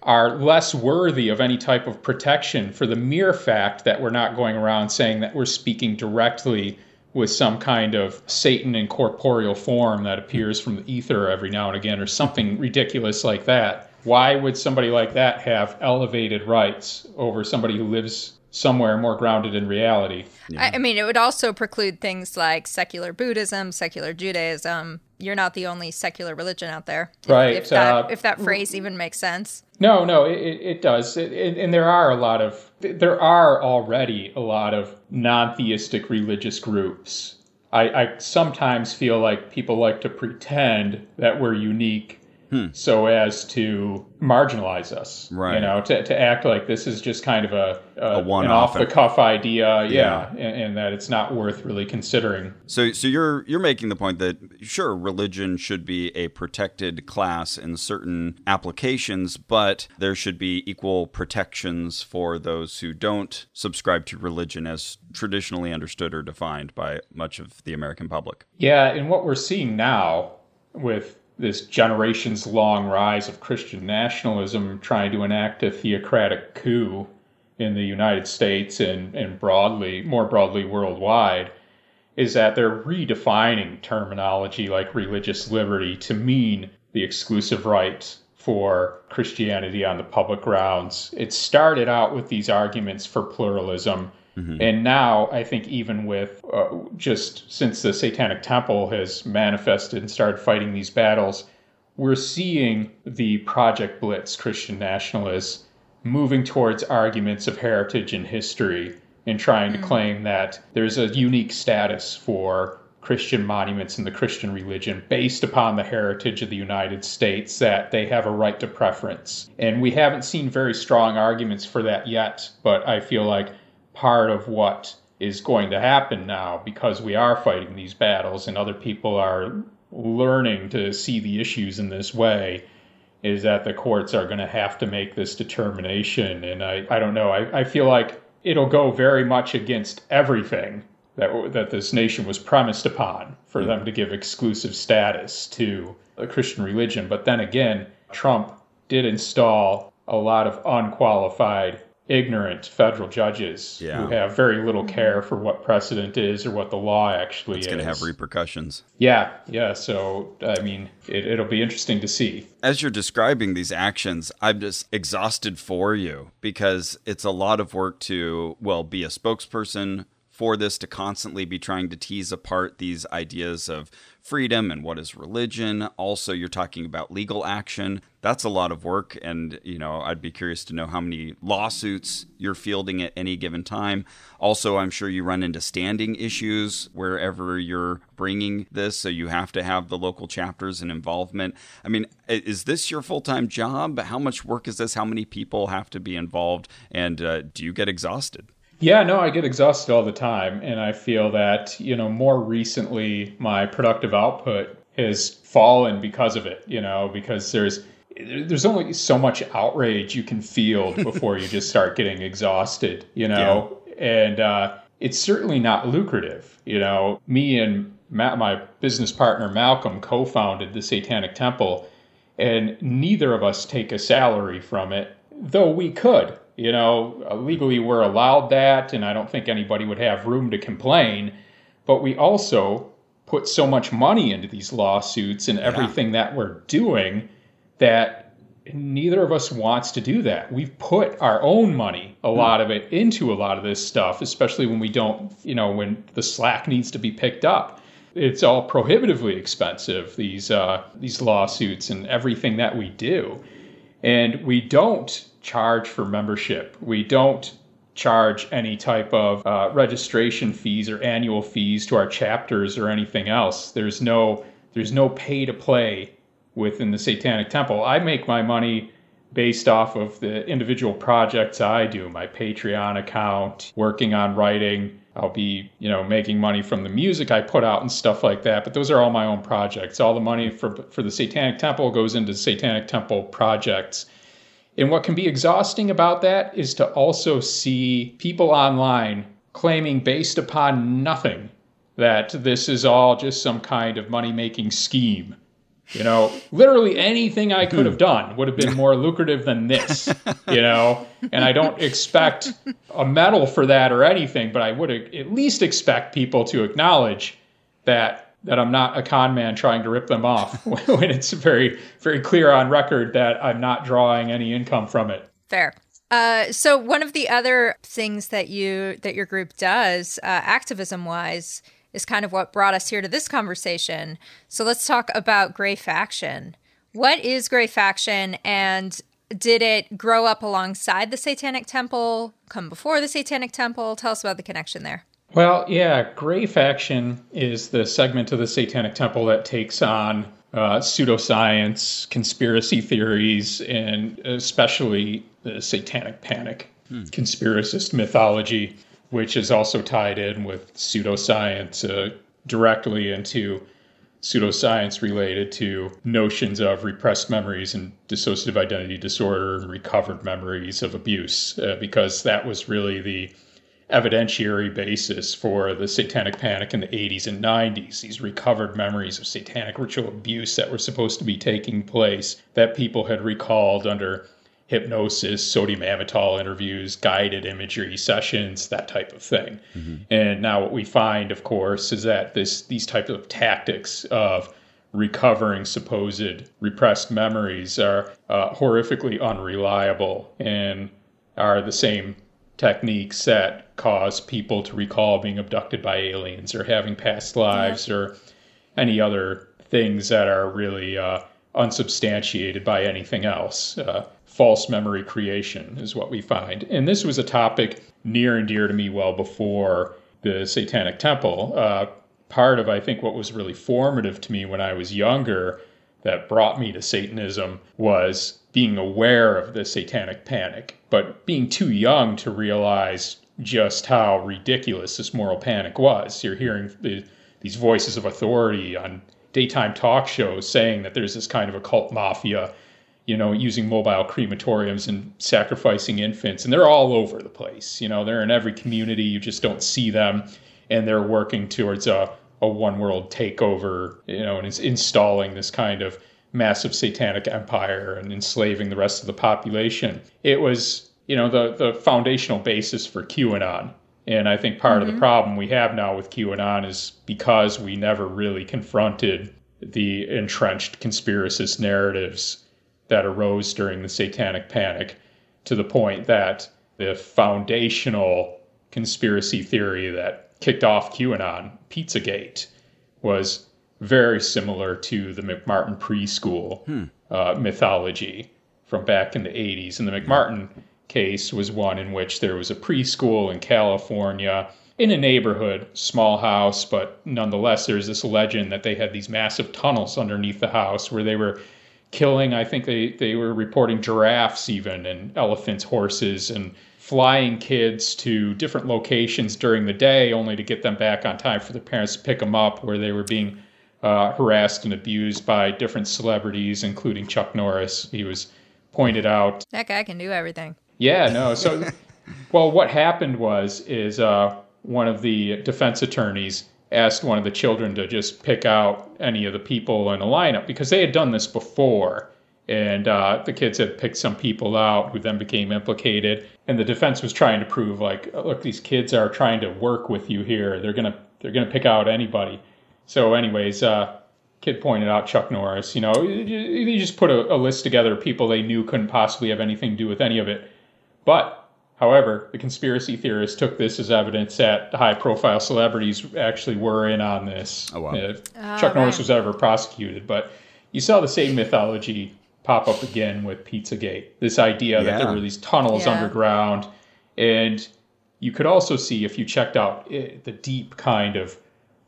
are less worthy of any type of protection for the mere fact that we're not going around saying that we're speaking directly with some kind of Satan in corporeal form that appears from the ether every now and again, or something ridiculous like that. Why would somebody like that have elevated rights over somebody who lives somewhere more grounded in reality? I, I mean, it would also preclude things like secular Buddhism, secular Judaism. You're not the only secular religion out there, if- Right, If, that uh, if that phrase even makes sense. No, no, it, it it does. It, it, and there are a lot of, there are already a lot of non theistic religious groups. I, I sometimes feel like people like to pretend that we're unique Hmm. so as to marginalize us. Right. You know, to, to act like this is just kind of a, a, an one-off. off the cuff idea. Yeah. Yeah. And, and that it's not worth really considering. So, so you're you're making the point that sure, religion should be a protected class in certain applications, but there should be equal protections for those who don't subscribe to religion as traditionally understood or defined by much of the American public. Yeah, and what we're seeing now with this generations long rise of Christian nationalism trying to enact a theocratic coup in the United States and, and broadly, more broadly worldwide, is that they're redefining terminology like religious liberty to mean the exclusive right for Christianity on the public grounds. It started out with these arguments for pluralism. And now, I think, even with uh, just since the Satanic Temple has manifested and started fighting these battles, we're seeing the Project Blitz Christian nationalists moving towards arguments of heritage and history and trying to claim that there's a unique status for Christian monuments in the Christian religion based upon the heritage of the United States that they have a right to preference. And we haven't seen very strong arguments for that yet, but I feel like part of what is going to happen now because we are fighting these battles and other people are learning to see the issues in this way is that the courts are going to have to make this determination. And I, I don't know. I, I feel like it'll go very much against everything that, that this nation was premised upon for them to give exclusive status to a Christian religion. But then again, Trump did install a lot of unqualified, ignorant federal judges Yeah. who have very little care for what precedent is or what the law actually It's is. It's going to have repercussions. yeah, yeah. So, I mean, it, it'll be interesting to see. As you're describing these actions, I'm just exhausted for you because it's a lot of work to, well, be a spokesperson for this, to constantly be trying to tease apart these ideas of freedom and what is religion. Also, you're talking about legal action. That's a lot of work. And, you know, I'd be curious to know how many lawsuits you're fielding at any given time. Also, I'm sure you run into standing issues wherever you're bringing this. So you have to have the local chapters and involvement. I mean, is this your full time job? How much work is this? How many people have to be involved? And uh, do you get exhausted? Yeah, no, I get exhausted all the time. And I feel that, you know, more recently, my productive output has fallen because of it, you know, because there's, there's only so much outrage you can feel before you just start getting exhausted, you know, and uh, it's certainly not lucrative. You know, me and Ma- my business partner Malcolm co-founded the Satanic Temple, and neither of us take a salary from it, though we could. You know, legally we're allowed that, and I don't think anybody would have room to complain. But we also put so much money into these lawsuits and everything that we're doing that neither of us wants to do that. We've put our own money, a lot of it, into a lot of this stuff, especially when we don't, you know, when the slack needs to be picked up. It's all prohibitively expensive, these uh, these lawsuits and everything that we do. And we don't charge for membership. We don't charge any type of uh, registration fees or annual fees to our chapters or anything else. There's no there's no pay to play within the Satanic Temple. I make my money based off of the individual projects I do, my Patreon account, working on writing I'll be, you know, making money from the music I put out and stuff like that. But those are all my own projects. All the money for for the Satanic Temple goes into Satanic Temple projects. And what can be exhausting about that is to also see people online claiming based upon nothing that this is all just some kind of money making scheme. You know, literally anything I could have done would have been more lucrative than this, you know? And I don't expect a medal for that or anything, but I would at least expect people to acknowledge that that I'm not a con man trying to rip them off when it's very very clear on record that I'm not drawing any income from it. Fair. Uh, so one of the other things that you that your group does, uh, activism wise, is kind of what brought us here to this conversation. So let's talk about Gray Faction. What is Gray Faction, and did it grow up alongside the Satanic Temple? Come before the Satanic Temple? Tell us about the connection there. Well, yeah, Gray Faction is the segment of the Satanic Temple that takes on uh, pseudoscience, conspiracy theories, and especially the Satanic Panic, hmm. conspiracist mythology, which is also tied in with pseudoscience uh, directly into pseudoscience related to notions of repressed memories and dissociative identity disorder and recovered memories of abuse, uh, because that was really the evidentiary basis for the satanic panic in the 80s and 90s, these recovered memories of satanic ritual abuse that were supposed to be taking place that people had recalled under hypnosis, sodium amytal interviews, guided imagery sessions, that type of thing. Mm-hmm. And now what we find, of course, is that this these types of tactics of recovering supposed repressed memories are uh, horrifically unreliable and are the same techniques that cause people to recall being abducted by aliens or having past lives yeah. or any other things that are really uh, unsubstantiated by anything else. Uh, false memory creation is what we find. And this was a topic near and dear to me well before the Satanic Temple. Uh, part of, I think, what was really formative to me when I was younger that brought me to Satanism was being aware of the satanic panic, but being too young to realize just how ridiculous this moral panic was. You're hearing the, these voices of authority on daytime talk shows saying that there's this kind of occult mafia, you know, using mobile crematoriums and sacrificing infants, and they're all over the place. You know, they're in every community. You just don't see them, and they're working towards a a one world takeover, you know, and it's installing this kind of massive satanic empire and enslaving the rest of the population. It was, you know, the the foundational basis for QAnon. And I think part mm-hmm. of the mm-hmm. problem we have now with QAnon is because we never really confronted the entrenched conspiracist narratives that arose during the satanic panic to the point that the foundational conspiracy theory that kicked off QAnon, Pizzagate, was very similar to the McMartin preschool hmm. uh, mythology from back in the 80s. And the McMartin case was one in which there was a preschool in California in a neighborhood, small house, but nonetheless, there's this legend that they had these massive tunnels underneath the house where they were killing, I think they, they were reporting giraffes even, and elephants, horses, and flying kids to different locations during the day only to get them back on time for their parents to pick them up where they were being uh, harassed and abused by different celebrities, including Chuck Norris. He was pointed out. That guy can do everything. Yeah, no. So, well, what happened was is uh, one of the defense attorneys asked one of the children to just pick out any of the people in a lineup because they had done this before and uh, the kids had picked some people out who then became implicated and the defense was trying to prove like look these kids are trying to work with you here they're gonna they're gonna pick out anybody so anyways uh, kid pointed out chuck norris you know they just put a, a list together of people they knew couldn't possibly have anything to do with any of it but However, the conspiracy theorists took this as evidence that high profile celebrities actually were in on this. Oh, wow. Uh, oh, Chuck Norris was ever prosecuted, but you saw the same mythology pop up again with Pizzagate. This idea yeah. that there were these tunnels yeah. underground, and you could also see if you checked out eh, the deep kind of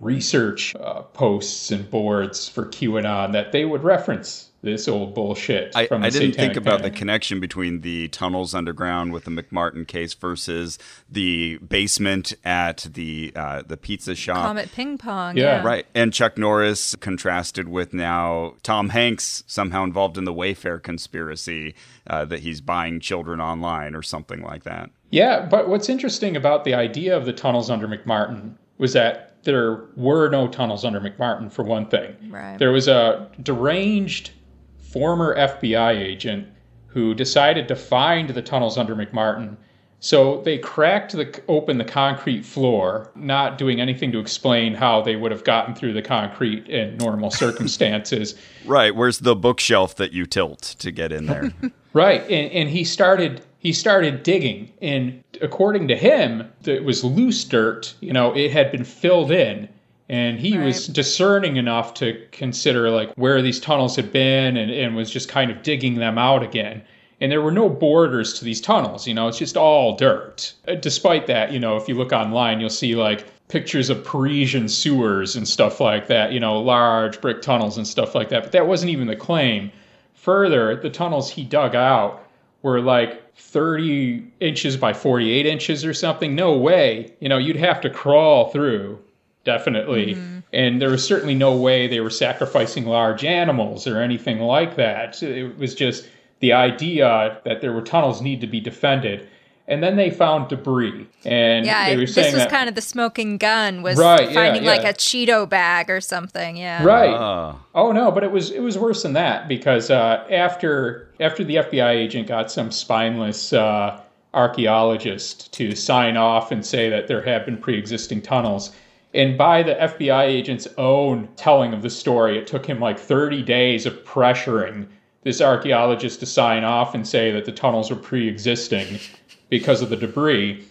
research uh, posts and boards for QAnon that they would reference this old bullshit. I, from the I didn't think Satanic about the connection between the tunnels underground with the McMartin case versus the basement at the uh, the pizza shop. Comet ping pong. Yeah. Yeah. Right. And Chuck Norris contrasted with now Tom Hanks somehow involved in the Wayfair conspiracy uh, that he's buying children online or something like that. Yeah, but what's interesting about the idea of the tunnels under McMartin was that there were no tunnels under McMartin, for one thing. Right. There was a deranged former FBI agent who decided to find the tunnels under McMartin. So they cracked the, open the concrete floor, not doing anything to explain how they would have gotten through the concrete in normal circumstances. Right. Where's the bookshelf that you tilt to get in there? Right, and, and he started he started digging, and according to him, it was loose dirt. You know, it had been filled in, and he was discerning enough to consider like where these tunnels had been, and, and was just kind of digging them out again. And there were no borders to these tunnels. You know, it's just all dirt. Uh, Despite that, you know, if you look online, you'll see like pictures of Parisian sewers and stuff like that. You know, large brick tunnels and stuff like that. But that wasn't even the claim. Further, the tunnels he dug out were like 30 inches by 48 inches or something. No way. You know, you'd have to crawl through, definitely. Mm-hmm. And there was certainly no way they were sacrificing large animals or anything like that. It was just the idea that there were tunnels need to be defended. And then they found debris. And Yeah, they were this saying was that, kind of the smoking gun was Right, yeah, finding like a Cheeto bag or something. Yeah. Right. Ah. Oh no, but it was it was worse than that because uh, after after the FBI agent got some spineless uh, archaeologist to sign off and say that there had been pre-existing tunnels, and by the FBI agent's own telling of the story, it took him like 30 days of pressuring this archaeologist to sign off and say that the tunnels were pre-existing because of the debris.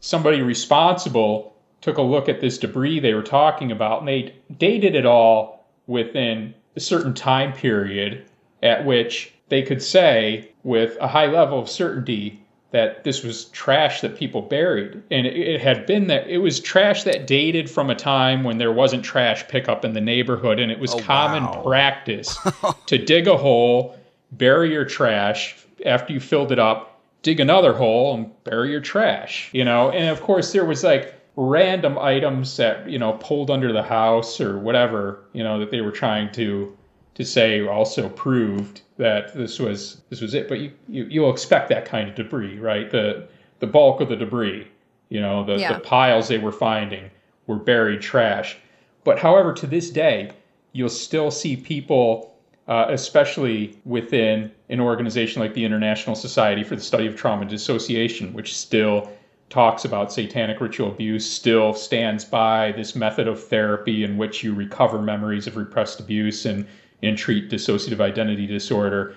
Somebody responsible took a look at this debris they were talking about and they dated it all within a certain time period at which they could say with a high level of certainty that this was trash that people buried and it, it had been that it was trash that dated from a time when there wasn't trash pickup in the neighborhood and it was Oh, common wow. practice to dig a hole bury your trash after you filled it up dig another hole and bury your trash you know? And of course there was like random items that you know pulled under the house or whatever you know that they were trying to to say also proved that this was this was it. But you, you you'll expect that kind of debris right? The the bulk of the debris you know the, Yeah. the piles they were finding were buried trash. But however to this day you'll still see people uh, especially within an organization like the International Society for the Study of Trauma and Dissociation, which still talks about satanic ritual abuse, still stands by this method of therapy in which you recover memories of repressed abuse and, and treat dissociative identity disorder.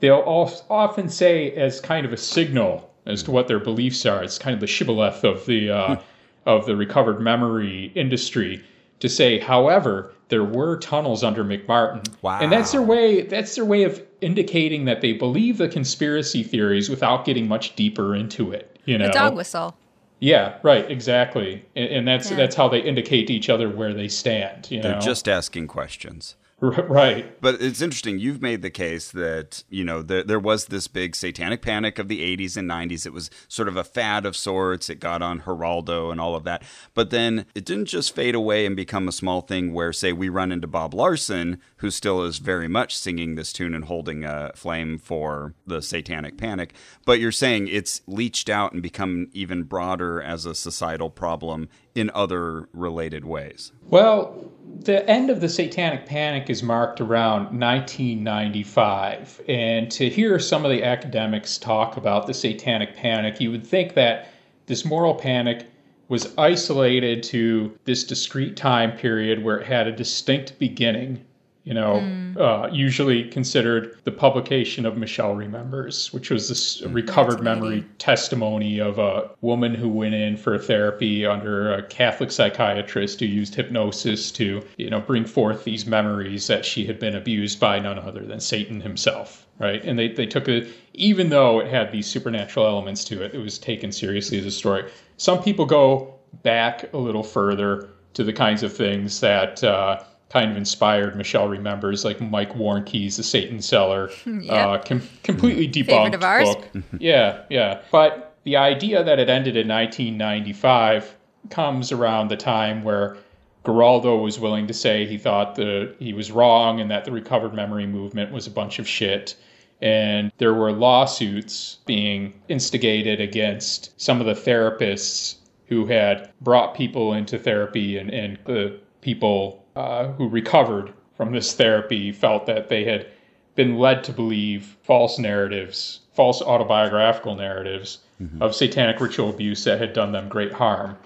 They'll al- often say, as kind of a signal as to what their beliefs are, it's kind of the shibboleth of the uh, of the recovered memory industry to say, however, there were tunnels under McMartin. Wow. And that's their way that's their way of indicating that they believe the conspiracy theories without getting much deeper into it. You know. A dog whistle. Yeah, right, exactly. And, and that's Yeah. that's how they indicate to each other where they stand, you They're know. just asking questions. Right. But it's interesting. You've made the case that you know there there was this big satanic panic of the '80s and '90s. It was sort of a fad of sorts. It got on Geraldo and all of that. But then it didn't just fade away and become a small thing. Where say we run into Bob Larson, who still is very much singing this tune and holding a flame for the satanic panic. But you're saying it's leached out and become even broader as a societal problem in other related ways. Well, the end of the Satanic Panic is marked around 1995. And to hear some of the academics talk about the Satanic Panic, you would think that this moral panic was isolated to this discrete time period where it had a distinct beginning. You know, uh, usually considered the publication of Michelle Remembers, which was this recovered 1980. memory testimony of a woman who went in for therapy under a Catholic psychiatrist who used hypnosis to, you know, bring forth these memories that she had been abused by none other than Satan himself, right? And they, they took it, even though it had these supernatural elements to it, it was taken seriously as a story. Some people go back a little further to the kinds of things that uh, kind of inspired. Michelle remembers like Mike Warnke's The Satan Seller, uh, com- completely debunked of ours. book. yeah, yeah. But the idea that it ended in 1995 comes around the time where Geraldo was willing to say he thought the he was wrong and that the recovered memory movement was a bunch of shit. And there were lawsuits being instigated against some of the therapists who had brought people into therapy, and, and the people uh, who recovered from this therapy felt that they had been led to believe false narratives, false autobiographical narratives of satanic ritual abuse that had done them great harm.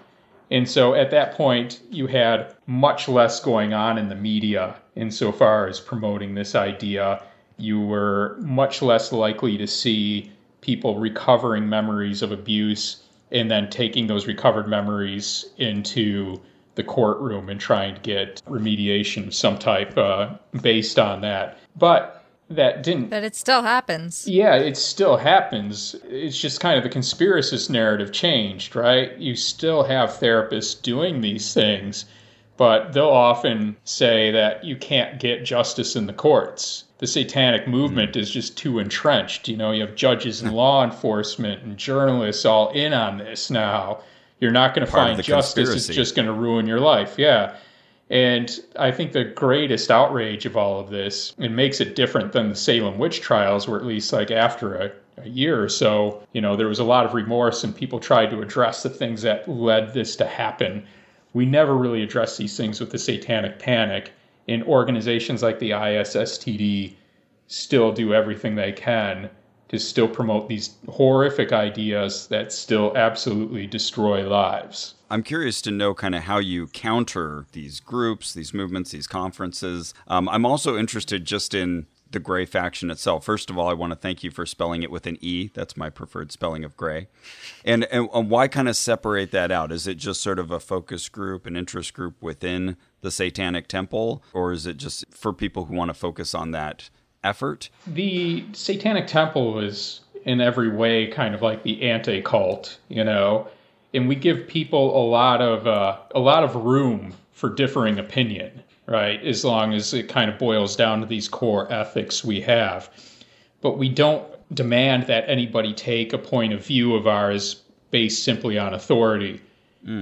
And so at that point, you had much less going on in the media insofar as promoting this idea. You were much less likely to see people recovering memories of abuse and then taking those recovered memories into the courtroom and trying to get remediation of some type uh, based on that. But that didn't But it still happens. yeah, it still happens. It's just kind of the conspiracist narrative changed, right? You still have therapists doing these things, but they'll often say that you can't get justice in the courts. The satanic movement is just too entrenched. You know, you have judges and law enforcement and journalists all in on this now. You're not going to find justice. It's just going to ruin your life. Yeah. And I think the greatest outrage of all of this, it makes it different than the Salem witch trials, where at least like after a, a year or so, you know, there was a lot of remorse and people tried to address the things that led this to happen. We never really address these things with the satanic panic. And organizations like the ISSTD still do everything they can to still promote these horrific ideas that still absolutely destroy lives. I'm curious to know kind of how you counter these groups, these movements, these conferences. Um, I'm also interested just in the gray faction itself. First of all, I want to thank you for spelling it with an E. That's my preferred spelling of gray. And, and, and why kind of separate that out? Is it just sort of a focus group, an interest group within the Satanic Temple? Or is it just for people who want to focus on that effort? the satanic temple is in every way kind of like the anti-cult you know? And we give people a lot of uh, a lot of room for differing opinion right? As long as it kind of boils down to these core ethics we have. But we don't demand that anybody take a point of view of ours based simply on authority.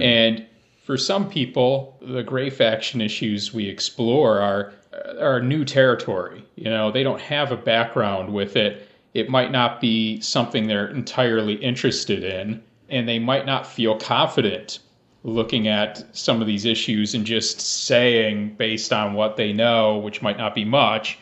And for some people, the gray faction issues we explore are are new territory. You know, they don't have a background with it. It might not be something they're entirely interested in, and they might not feel confident looking at some of these issues and just saying based on what they know, which might not be much,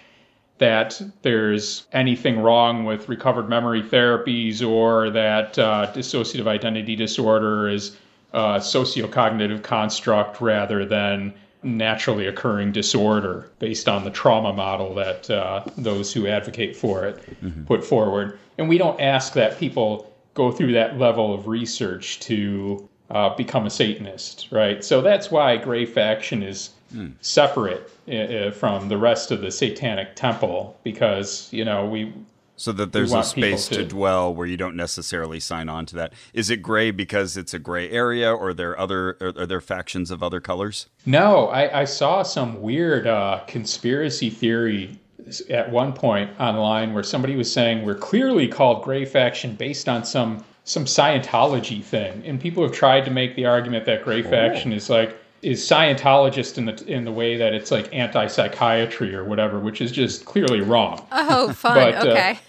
that there's anything wrong with recovered memory therapies or that uh, dissociative identity disorder is a sociocognitive construct rather than naturally occurring disorder based on the trauma model that uh, those who advocate for it put forward. And we don't ask that people go through that level of research to uh, become a Satanist, right? So that's why Gray Faction is separate uh, from the rest of the Satanic Temple because you know we So that there's a space to to- dwell where you don't necessarily sign on to that. Is it gray because it's a gray area, or are there other are, are there factions of other colors? No, I, I saw some weird uh, conspiracy theory at one point online where somebody was saying we're clearly called Gray Faction based on some some Scientology thing, and people have tried to make the argument that Gray Faction is like is Scientologist in the in the way that it's like anti psychiatry or whatever, which is just clearly wrong. Oh, fun. But, uh, okay.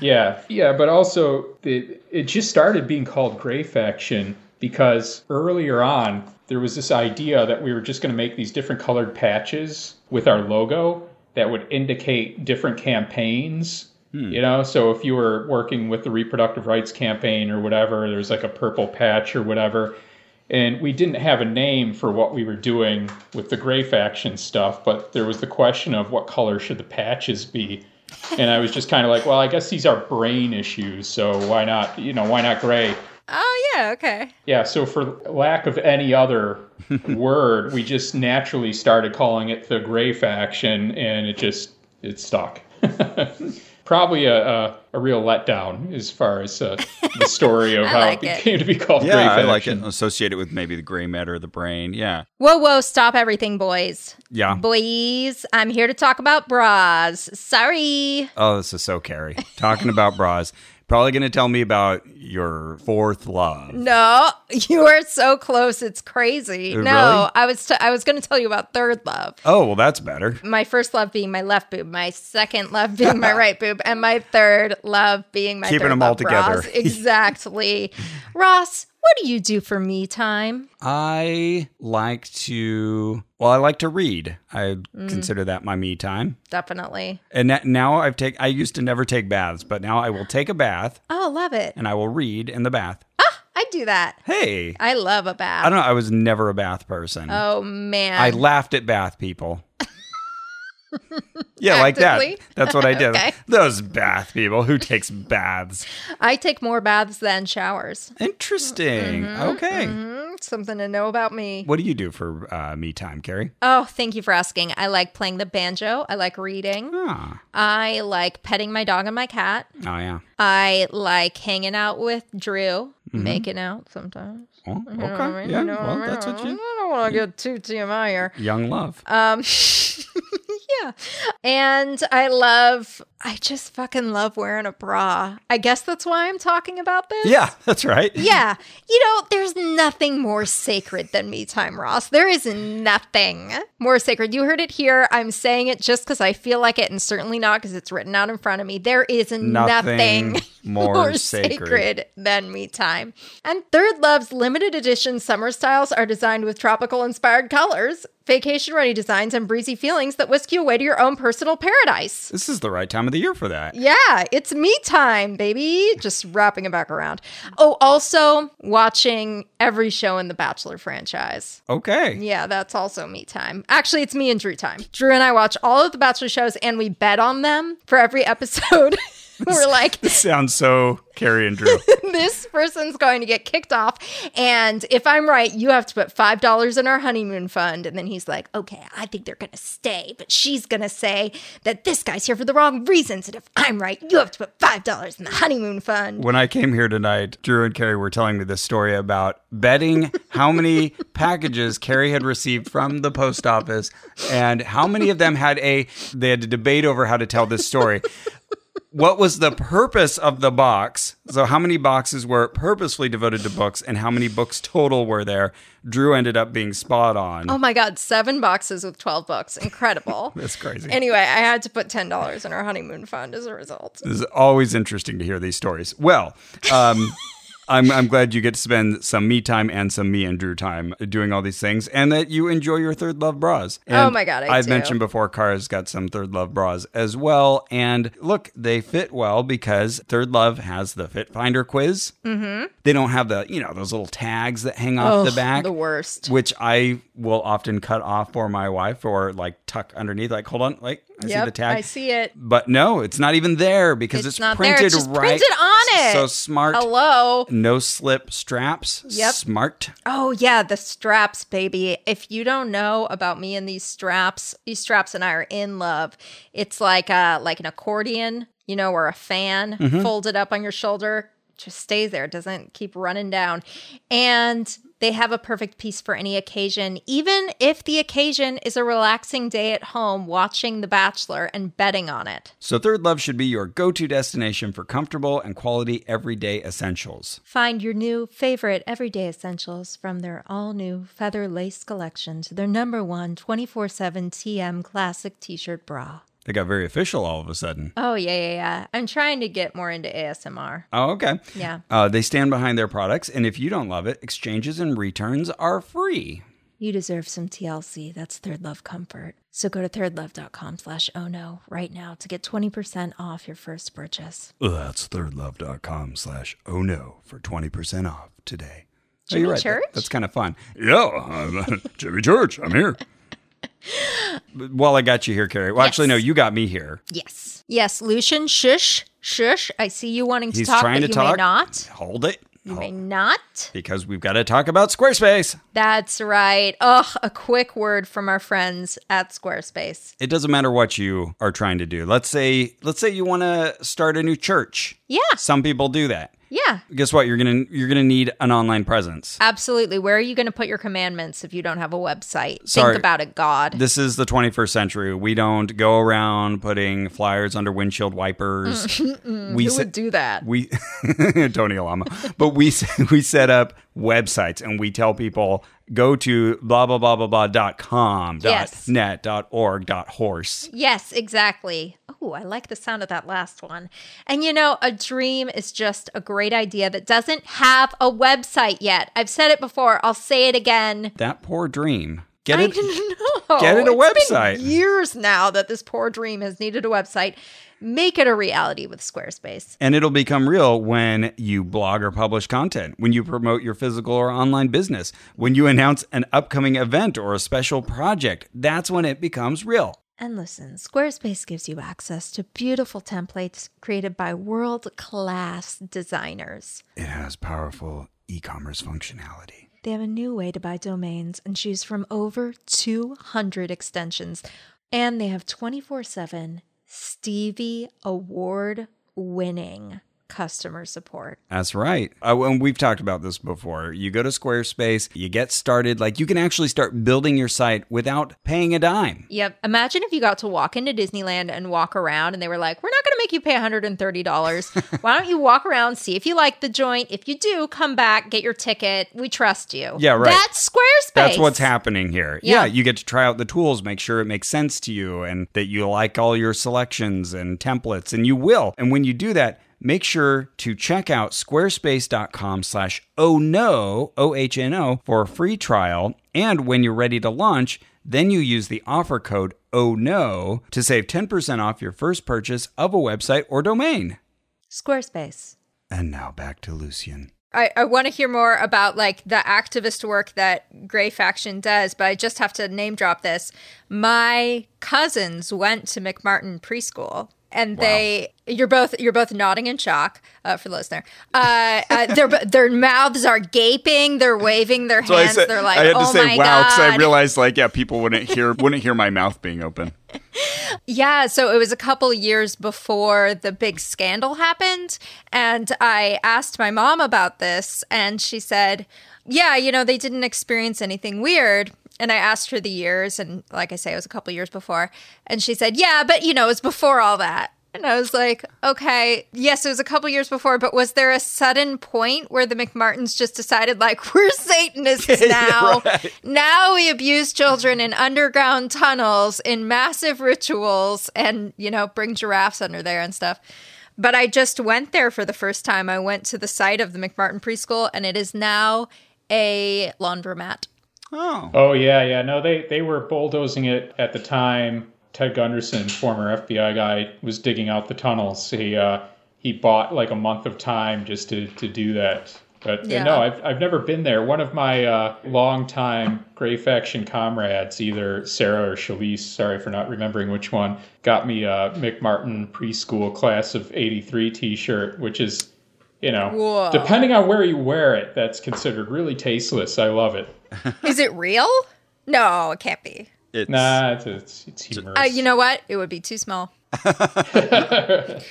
Yeah, yeah, but also the, it just started being called Gray Faction because earlier on there was this idea that we were just going to make these different colored patches with our logo that would indicate different campaigns. Hmm. You know, so if you were working with the reproductive rights campaign or whatever, there's like a purple patch or whatever. And we didn't have a name for what we were doing with the Gray Faction stuff, but there was the question of what color should the patches be and I was just kind of like, well, I guess these are brain issues, so why not, you know, why not gray? Oh, yeah. Okay. Yeah, so for lack of any other word, we just naturally started calling it the gray faction, and it just it stuck. Probably a, a a real letdown as far as uh, the story of how like it it. came to be called Yeah, Grape I like it. Associate it with maybe the gray matter of the brain. Yeah. Whoa, whoa, stop everything, boys. Yeah. Boys, I'm here to talk about bras. Sorry. Oh, this is so Carrie. Talking about bras. Probably going to tell me about your fourth love. No, you are so close. It's crazy. Uh, No, really? I was t- I was going to tell you about third love. Oh, well, that's better. My first love being my left boob, my second love being my right boob, and my third love being my Keeping them all together. exactly. Ross, what do you do for me time? I like to, well, I like to read. I Mm. consider that my me time. Definitely. And that- now I've take. I used to never take baths, but now I will take a bath Oh, love it. and I will read in the bath. Ah, I do that. Hey, I love a bath. I don't know. I was never a bath person. Oh man. I laughed at bath people. yeah, like that. That's what I did. Okay. Those bath people. Who takes baths? I take more baths than showers. Interesting. okay. Mm, Something to know about me. What do you do for uh, me time, Carrie? Oh, thank you for asking. I like playing the banjo. I like reading. Ah. I like petting my dog and my cat. Oh, yeah. I like hanging out with Drew, making out sometimes. Oh, You know I okay. mean? Yeah. You know what I Well, mean? that's what you. I don't want to get too TMI here. Young love. Um, yeah. And I love, I just fucking love wearing a bra. I guess that's why I'm talking about this. yeah, that's right. Yeah. You know, there's nothing more sacred than me time, Ross. There is nothing more sacred. You heard it here. I'm saying it just because I feel like it, and certainly not because it's written out in front of me. There is Nothing nothing, more sacred. sacred than me time. And Third Love's limited edition summer styles are designed with tropical inspired colors, vacation ready designs, and breezy feelings that whisk you away to your own personal paradise. This is the right time of the year for that. Yeah, it's me time, baby. Just wrapping it back around. Oh, also watching every show in the Bachelor franchise. Okay. Yeah, that's also me time. Actually, it's me and Drew time. Drew and I watch all of the Bachelor shows and we bet on them for every episode. We're like, This sounds so Carrie and Drew. this person's going to get kicked off. And if I'm right, you have to put $5 in our honeymoon fund. And then he's like, okay, I think they're going to stay. But she's going to say that this guy's here for the wrong reasons. And if I'm right, you have to put $5 in the honeymoon fund. when I came here tonight, Drew and Carrie were telling me this story about betting how many packages Carrie had received from the post office and how many of them had a they had to debate over how to tell this story. What was the purpose of the box? So, how many boxes were purposely devoted to books, and how many books total were there? Drew ended up being spot on. Oh my God, seven boxes with 12 books. Incredible. That's crazy. Anyway, I had to put $10 in our honeymoon fund as a result. It's always interesting to hear these stories. Well, um, I'm, I'm glad you get to spend some me time and some me and Drew time doing all these things, and that you enjoy your Third Love bras. Oh my God, I I've do. mentioned before, Kara's got some Third Love bras as well, and look, they fit well because Third Love has the Fit Finder quiz. Mm-hmm. They don't have the you know those little tags that hang off the back, The worst. which I will often cut off for my wife or like tuck underneath. Like, hold on, like I see Yep, the tag. I see it. But no, it's not even there because It's it's, not there. printed It's just right. printed on it. So smart. Hello. No slip straps. Yep. Smart. Oh yeah, the straps, baby. If you don't know about me and these straps, these straps and I are in love. It's like a like an accordion, you know, or a fan Mm-hmm. folded up on your shoulder. Just stays there, doesn't keep running down. And they have a perfect piece for any occasion, even if the occasion is a relaxing day at home watching The Bachelor and betting on it. So Third Love should be your go-to destination for comfortable and quality everyday essentials. Find your new favorite everyday essentials from their all new feather lace collection to their number one 24 7 TM classic t shirt bra. They got very official all of a sudden. Oh, yeah, yeah, yeah. I'm trying to get more into ASMR. Oh, okay. Yeah. Uh, they stand behind their products, and if you don't love it, exchanges and returns are free. You deserve some TLC. That's Third Love Comfort. So go to thirdlove.com slash oh no right now to get 20% off your first purchase. That's thirdlove.com slash oh no for 20% off today. Oh, Jimmy you're right. Church? That- that's kind of fun. Yeah, I'm, Jimmy Church. I'm here. While I got you here, Carrie. Well, actually, no, you got me here. Yes. Yes, Lucien, shush, shush. I see you wanting to He's talk, trying but to you talk. may not. Hold it. You may not. because we've got to talk about Squarespace. That's right. Ugh, a quick word from our friends at Squarespace. It doesn't matter what you are trying to do. Let's say let's say you want to start a new church. Yeah. Some people do that. Yeah. Guess what? You're going to you're to need an online presence. Absolutely. Where are you going to put your commandments if you don't have a website? Sorry. Think about it, God. This is the 21st century. We don't go around putting flyers under windshield wipers. we Who se- would do that? we Tony Alamo, but we we set up websites and we tell people go to blah blah blah blah blah dot com dot Yes. net dot org dot horse. Yes, exactly. Oh, I like the sound of that last one. And you know, a dream is just a great idea that doesn't have a website yet. I've said it before, I'll say it again. That poor dream. Get I it? know. Get it a It's been website. years now that this poor dream has needed a website. Make it a reality with Squarespace. And it'll become real when you blog or publish content, when you promote your physical or online business, when you announce an upcoming event or a special project. That's when it becomes real. And listen, Squarespace gives you access to beautiful templates created by world class designers. It has powerful e commerce functionality. They have a new way to buy domains and choose from over 200 extensions. And they have 24 7 Stevie Award winning customer support. That's right. Uh, and we've talked about this before. You go to Squarespace, you get started, like you can actually start building your site without paying a dime. Yep. Imagine if you got to walk into Disneyland and walk around and they were like, we're not going make you pay $130. Why don't you walk around, see if you like the joint? If you do, come back, get your ticket. We trust you. Yeah, right. That's Squarespace. That's what's happening here. Yeah. Yeah. you get to try out the tools, make sure it makes sense to you and that you like all your selections and templates, and you will. And when you do that, make sure to check out squarespace.com slash oh no, O-H-N-O, for a free trial. And when you're ready to launch, then you use the offer code oh no to save 10% off your first purchase of a website or domain. Squarespace. And now back to Lucien. I, I want to hear more about like the activist work that Gray Faction does, but I just have to name drop this. My cousins went to McMartin preschool. And they, you're both, you're both nodding in shock uh, for the listener. Uh, uh, their their mouths are gaping. They're waving their hands. they're like, I had "Oh say wow Cuz I realized like yeah, people wouldn't hear wouldn't hear my mouth being open. Yeah, so it was a couple years before the big scandal happened. And I asked my mom about this, and she said, Yeah, you know, they didn't experience anything weird. And I asked her the years, and like I say, it was a couple years before. And she said, Yeah, but you know, it was before all that. And I was like, okay, yes, it was a couple years before, but was there a sudden point where the McMartins just decided, like, we're Satanists now? Now we abuse children in underground tunnels, in massive rituals, and, you know, bring giraffes under there and stuff. But I just went there for the first time. I went to the site of the McMartin preschool, and it is now a laundromat. Oh, Oh yeah, yeah. No, they they were bulldozing it at the time. Ted Gunderson, former FBI guy, was digging out the tunnels. He uh, he bought like a month of time just to, to do that. But Yeah. no, I've I've never been there. One of my uh, longtime Gray Faction comrades, either Sarah or Shalise, sorry for not remembering which one, got me a McMartin preschool class of '83 T-shirt, which is, you know, Whoa. depending on where you wear it, that's considered really tasteless. I love it. Is it real? No, it can't be. it's Nah, it's it's, it's humorous. Uh, you know what? It would be too small. but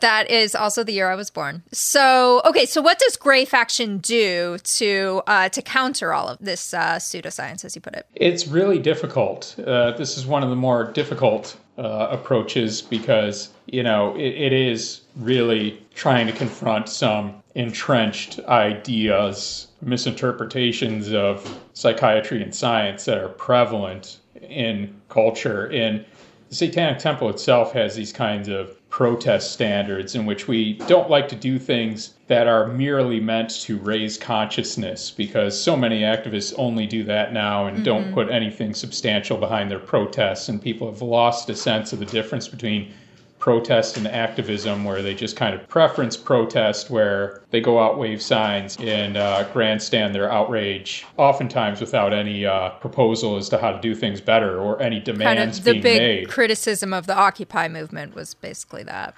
that is also the year I was born. So, okay, so what does Gray Faction do to uh, to counter all of this uh, pseudoscience, as you put it? It's really difficult. Uh, this is one of the more difficult uh, approaches because, you know, it, it is really trying to confront some entrenched ideas, misinterpretations of psychiatry and science that are prevalent in culture. And the Satanic Temple itself has these kinds of protest standards in which we don't like to do things that are merely meant to raise consciousness because so many activists only do that now and don't mm-hmm. put anything substantial behind their protests and people have lost a sense of the difference between protest and activism where they just kind of preference protest where they go out wave signs and uh, grandstand their outrage oftentimes without any uh, proposal as to how to do things better or any demands kind of the being big made. criticism of the occupy movement was basically that.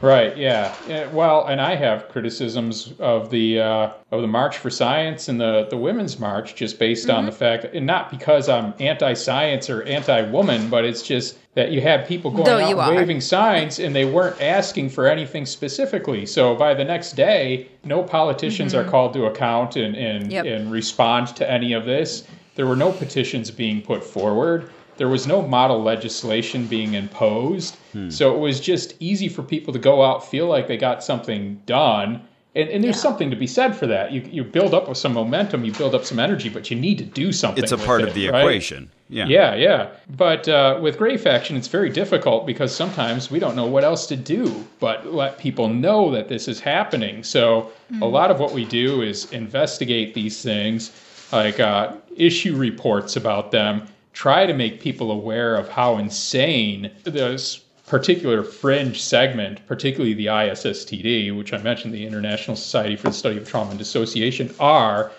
Right yeah. yeah well and i have criticisms of the uh, of the march for science and the the women's march just based on the fact and not because i'm anti-science or anti-woman but it's just that you had people going Though out you and waving signs and they weren't asking for anything specifically. So by the next day, no politicians are called to account and, and, Mm-hmm. Yep. and respond to any of this. There were no petitions being put forward. There was no model legislation being imposed. So it was just easy for people to go out, feel like they got something done. And, and there's Yeah. something to be said for that. You, you build up with some momentum, you build up some energy, but you need to do something. It's a with part it, of the right? equation. Yeah. Yeah, yeah. But uh, with Gray Faction, it's very difficult because sometimes we don't know what else to do but let people know that this is happening. So a lot of what we do is investigate these things, like uh, issue reports about them, try to make people aware of how insane this particular fringe segment, particularly the ISSTD, which I mentioned, the International Society for the Study of Trauma and Dissociation, are.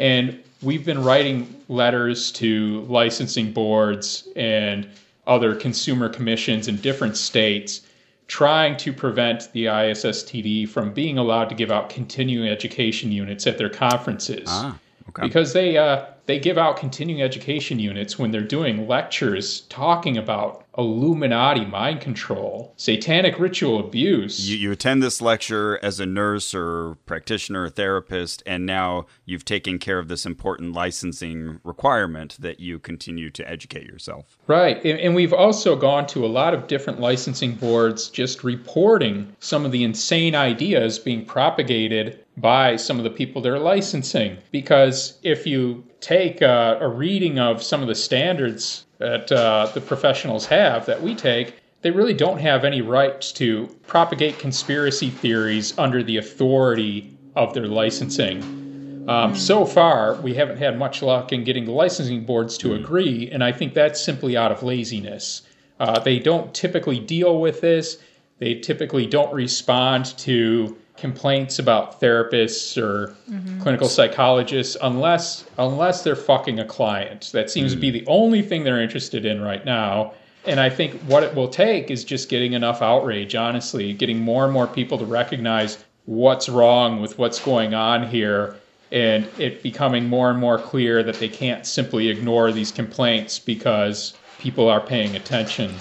And we've been writing letters to licensing boards and other consumer commissions in different states trying to prevent the ISSTD from being allowed to give out continuing education units at their conferences. Ah, okay. Because they uh, they give out continuing education units when they're doing lectures talking about Illuminati mind control, satanic ritual abuse. You, you attend this lecture as a nurse or practitioner or therapist, and now you've taken care of this important licensing requirement that you continue to educate yourself. Right. And, and we've also gone to a lot of different licensing boards just reporting some of the insane ideas being propagated by some of the people they're licensing. Because if you take uh, a reading of some of the standards that uh, the professionals have that we take, they really don't have any rights to propagate conspiracy theories under the authority of their licensing. Um, so far, we haven't had much luck in getting the licensing boards to agree, and I think that's simply out of laziness. Uh, they don't typically deal with this. They typically don't respond to complaints about therapists or mm-hmm. clinical psychologists unless unless they're fucking a client. That seems to be mm. the only thing they're interested in right now. And I think what it will take is just getting enough outrage, honestly, getting more and more people to recognize what's wrong with what's going on here and it becoming more and more clear that they can't simply ignore these complaints because people are paying attention.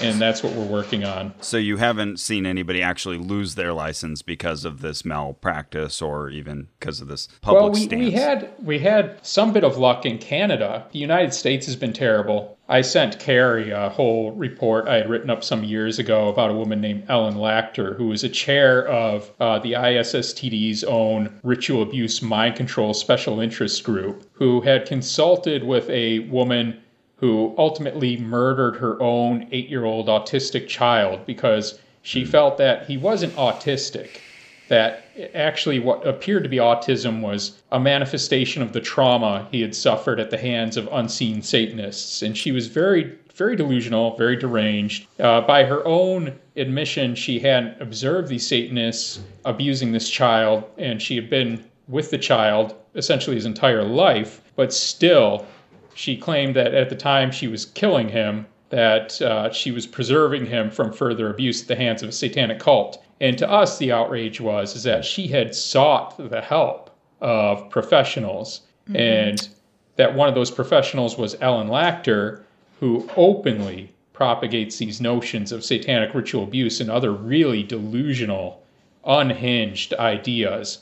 And that's what we're working on. So you haven't seen anybody actually lose their license because of this malpractice or even because of this public well, we, stance. we had we had some bit of luck in Canada. The United States has been terrible. I sent Carrie a whole report I had written up some years ago about a woman named Ellen Lacter, who was a chair of uh, the ISSTD's own ritual abuse mind control special interest group, who had consulted with a woman who ultimately murdered her own eight year old autistic child because she felt that he wasn't autistic that actually what appeared to be autism was a manifestation of the trauma he had suffered at the hands of unseen Satanists. And she was very, very delusional, very deranged. Uh, by her own admission, she had observed these Satanists abusing this child, and she had been with the child essentially his entire life, but still, she claimed that at the time she was killing him, that uh, she was preserving him from further abuse at the hands of a satanic cult. And to us, the outrage was is that she had sought the help of professionals, and that one of those professionals was Ellen Lacter, who openly propagates these notions of satanic ritual abuse and other really delusional, unhinged ideas.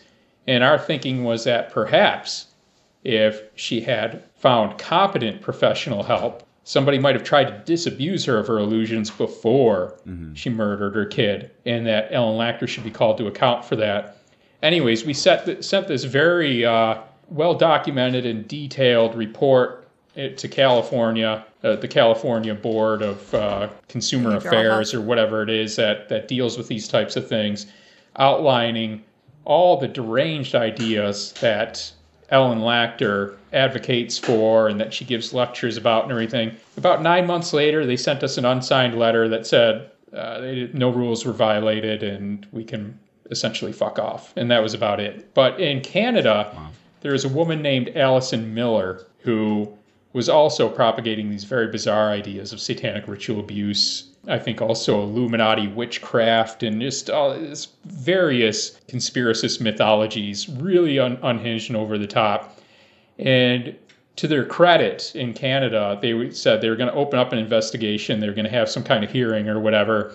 And our thinking was that perhaps if she had found competent professional help, somebody might have tried to disabuse her of her illusions before she murdered her kid, and that Ellen Lacter should be called to account for that. Anyways, we set th- sent this very uh, well documented and detailed report uh, to California, uh, the California Board of uh, Consumer Affairs, or whatever it is that, that deals with these types of things, outlining all the deranged ideas that Ellen Lacter advocates for and that she gives lectures about and everything. About nine months later, they sent us an unsigned letter that said, Uh, they, no rules were violated, and we can essentially fuck off. And that was about it. But in Canada, wow. there is a woman named Alison Miller who was also propagating these very bizarre ideas of satanic ritual abuse. I think also Illuminati witchcraft and just all this various conspiracist mythologies, really un- unhinged and over the top. And to their credit in Canada, they said they were going to open up an investigation. They were going to have some kind of hearing or whatever.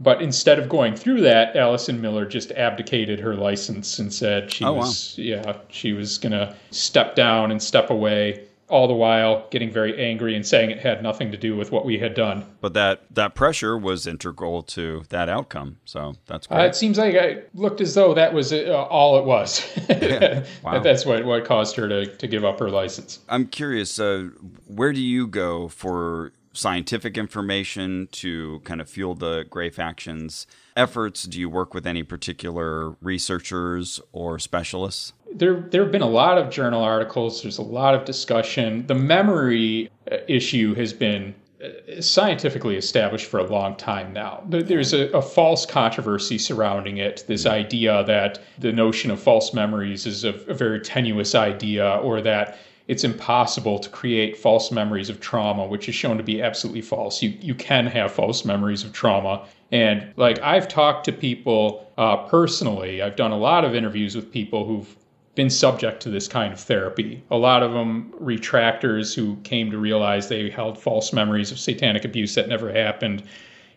But instead of going through that, Alison Miller just abdicated her license and said she oh, was, wow. yeah, she was going to step down and step away all the while getting very angry and saying it had nothing to do with what we had done. But that that pressure was integral to that outcome. So that's great. Uh, it seems like it looked as though that was uh, all it was. yeah. wow. that's what what caused her to to give up her license. I'm curious. Uh, where do you go for scientific information to kind of fuel the Gray Factions efforts? Do you work with any particular researchers or specialists? there there have been a lot of journal articles. There's a lot of discussion. The memory uh, issue has been uh, scientifically established for a long time now. There's a, a, false controversy surrounding it. This idea that the notion of false memories is a, a very tenuous idea, or that it's impossible to create false memories of trauma, which is shown to be absolutely false. You you can have false memories of trauma, and like I've talked to people uh, personally. I've done a lot of interviews with people who've been subject to this kind of therapy. A lot of them retractors who came to realize they held false memories of satanic abuse that never happened.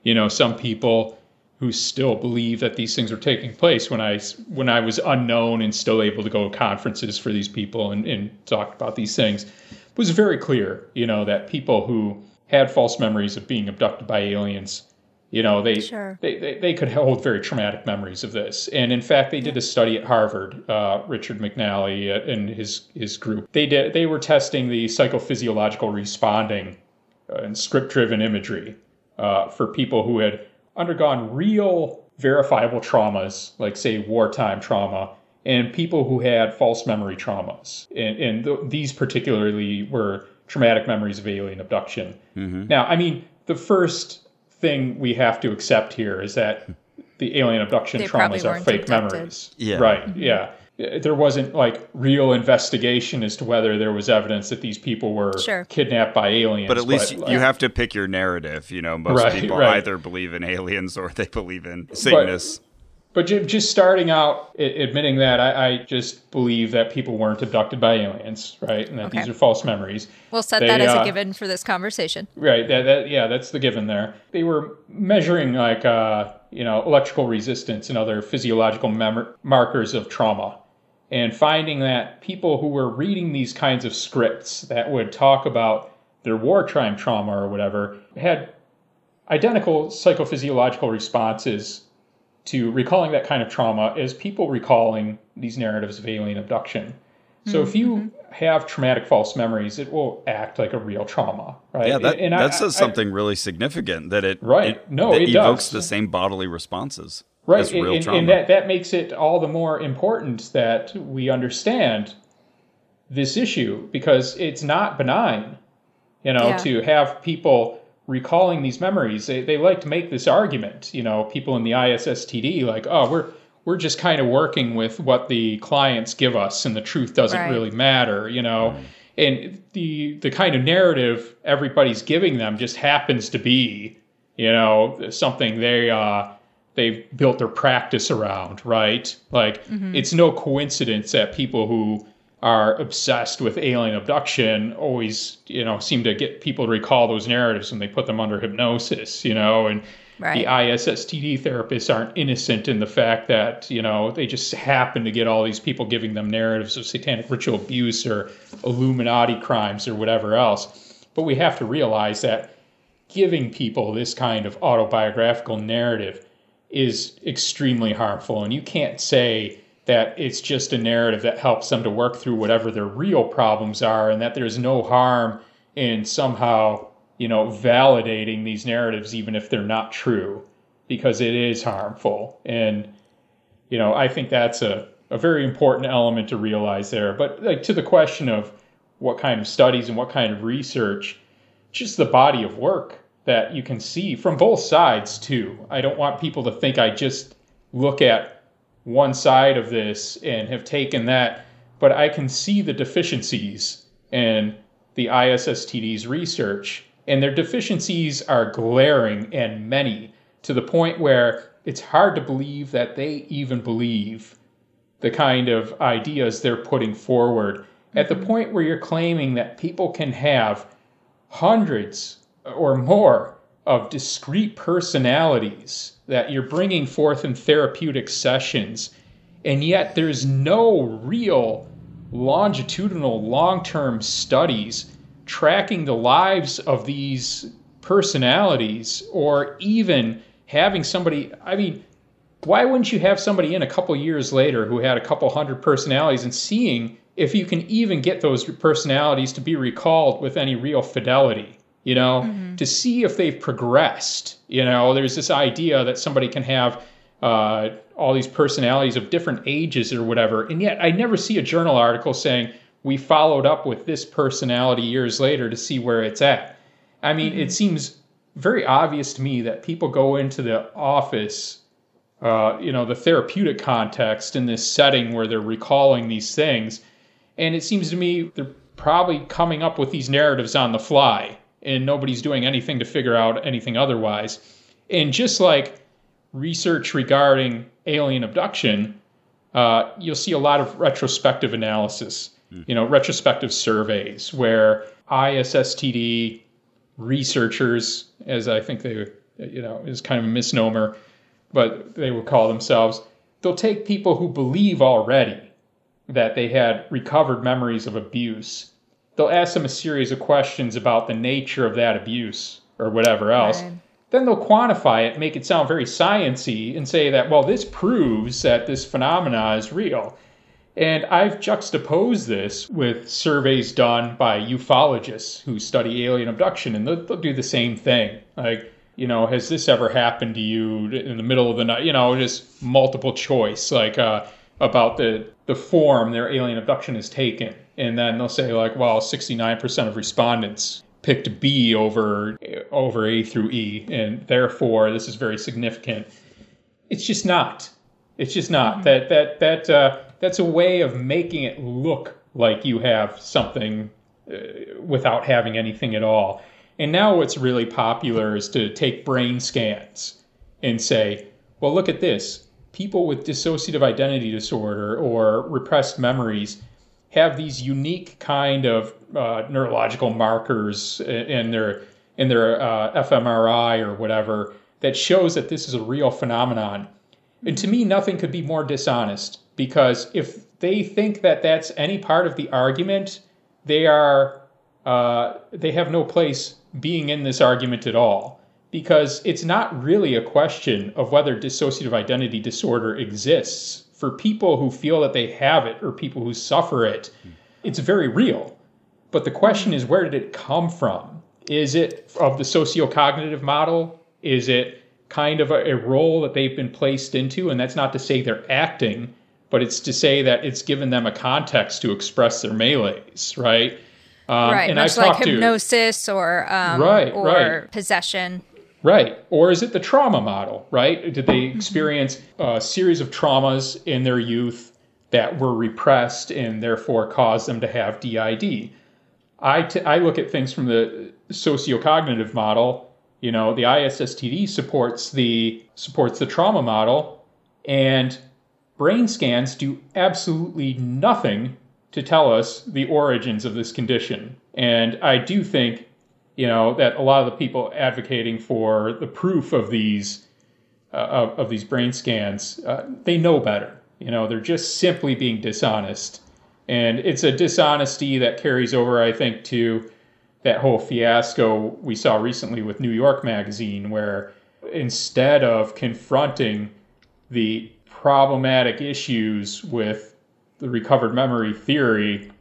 You know, some people who still believe that these things are taking place when I when I was unknown and still able to go to conferences for these people and, and talk about these things. It was very clear, you know, that people who had false memories of being abducted by aliens you know, they, sure. they, they, they, could hold very traumatic memories of this. And in fact, they did a study at Harvard, uh, Richard McNally uh, and his, his group. They, did, they were testing the psychophysiological responding uh, and script driven imagery uh, for people who had undergone real verifiable traumas, like, say, wartime trauma, and people who had false memory traumas. And, and th- these particularly were traumatic memories of alien abduction. Mm-hmm. Now, I mean, the first thing we have to accept here is that the alien abduction they traumas are fake abducted. memories. Yeah. Right. Mm-hmm. Yeah. There wasn't like real investigation as to whether there was evidence that these people were sure. kidnapped by aliens. But at least but, you have to pick your narrative. You know, most right, people right. either believe in aliens or they believe in Satanists. But, but just starting out admitting that, I, I, just believe that people weren't abducted by aliens, right? And that okay. these are false memories. We'll set they, that as uh, a given for this conversation. Right. That, that, yeah, that's the given there. They were measuring like, uh, you know, electrical resistance and other physiological mem- markers of trauma and finding that people who were reading these kinds of scripts that would talk about their wartime trauma or whatever had identical psychophysiological responses to recalling that kind of trauma as people recalling these narratives of alien abduction. So mm-hmm. if you mm-hmm. have traumatic false memories, it will act like a real trauma, right? Yeah, that, and that I, says I, something really significant that it right. It, no, it does. the same bodily responses. Right, and, and, and, that that makes it all the more important that we understand this issue because it's not benign, you know, yeah. to have people recalling these memories, they, they like to make this argument. You know, people in the ISSTD like, oh, we're we're just kind of working with what the clients give us, and the truth doesn't right. really matter. You know. Right. And the the kind of narrative everybody's giving them just happens to be, you know, something they uh, they've built their practice around, right? Like mm-hmm. it's no coincidence that people who are obsessed with alien abduction always, you know, seem to get people to recall those narratives when they put them under hypnosis, you know, and right. the ISSTD therapists aren't innocent in the fact that, you know, they just happen to get all these people giving them narratives of satanic ritual abuse or Illuminati crimes or whatever else. But we have to realize that giving people this kind of autobiographical narrative is extremely harmful. And you can't say, that it's just a narrative that helps them to work through whatever their real problems are and that there's no harm in somehow you know validating these narratives even if they're not true because it is harmful and you know i think that's a, a very important element to realize there but like to the question of what kind of studies and what kind of research just the body of work that you can see from both sides too. I don't want people to think I just look at one side of this and have taken that, but I can see the deficiencies in the ISSTD's research, and their deficiencies are glaring and many to the point where it's hard to believe that they even believe the kind of ideas they're putting forward. At the mm-hmm. point where you're claiming that people can have hundreds or more of discrete personalities that you're bringing forth in therapeutic sessions, and yet there's no real longitudinal long term studies tracking the lives of these personalities or even having somebody, I mean, why wouldn't you have somebody in a couple years later who had a couple hundred personalities and seeing if you can even get those personalities to be recalled with any real fidelity? You know, mm-hmm. to see if they've progressed. You know, there's this idea that somebody can have uh, all these personalities of different ages or whatever, and yet I never see a journal article saying we followed up with this personality years later to see where it's at. I mean, mm-hmm. it seems very obvious to me that people go into the office, uh, you know, the therapeutic context in this setting where they're recalling these things. And it seems to me they're probably coming up with these narratives on the fly, and nobody's doing anything to figure out anything otherwise. And just like research regarding alien abduction, uh, you'll see a lot of retrospective analysis, mm. you know, retrospective surveys where ISSTD researchers, as I think they, you know, is kind of a misnomer, but they would call themselves. They'll take people who believe already that they had recovered memories of abuse. They'll ask them a series of questions about the nature of that abuse or whatever else. Right. Then they'll quantify it, make it sound very sciency, and say that, well, this proves that this phenomena is real. And I've juxtaposed this with surveys done by ufologists who study alien abduction, and they'll, they'll, do the same thing. Like, you know, has this ever happened to you in the middle of the night? You know, just multiple choice, like uh, about the, the form their alien abduction is taken. And then they'll say, like, well, 69% of respondents picked B over over A through E, and therefore this is very significant. It's just not. It's just not. Mm-hmm. That that that uh, that's a way of making it look like you have something uh, without having anything at all. And now what's really popular is to take brain scans and say, well, look at this. People with dissociative identity disorder or repressed memories have these unique kind of uh, neurological markers in their in their uh, fMRI or whatever that shows that this is a real phenomenon. And to me, nothing could be more dishonest because if they think that that's any part of the argument, they are uh, they have no place being in this argument at all because it's not really a question of whether dissociative identity disorder exists for people who feel that they have it or people who suffer it. It's very real. But the question is, where did it come from? Is it of the sociocognitive model? Is it kind of a, a role that they've been placed into? And that's not to say they're acting, but it's to say that it's given them a context to express their melees, right? Um, right, much like hypnosis to, or um, right, or right. possession. Right. Or is it the trauma model, right? Did they mm-hmm. experience a series of traumas in their youth that were repressed and therefore caused them to have DID? I, t- I look at things from the sociocognitive model. You know, the ISSTD supports the supports the trauma model, and brain scans do absolutely nothing to tell us the origins of this condition. And I do think, you know, that a lot of the people advocating for the proof of these uh, of, of, these brain scans, uh, they know better. You know, they're just simply being dishonest, and it's a dishonesty that carries over, I think, to that whole fiasco we saw recently with New York Magazine, where instead of confronting the problematic issues with the recovered memory theory,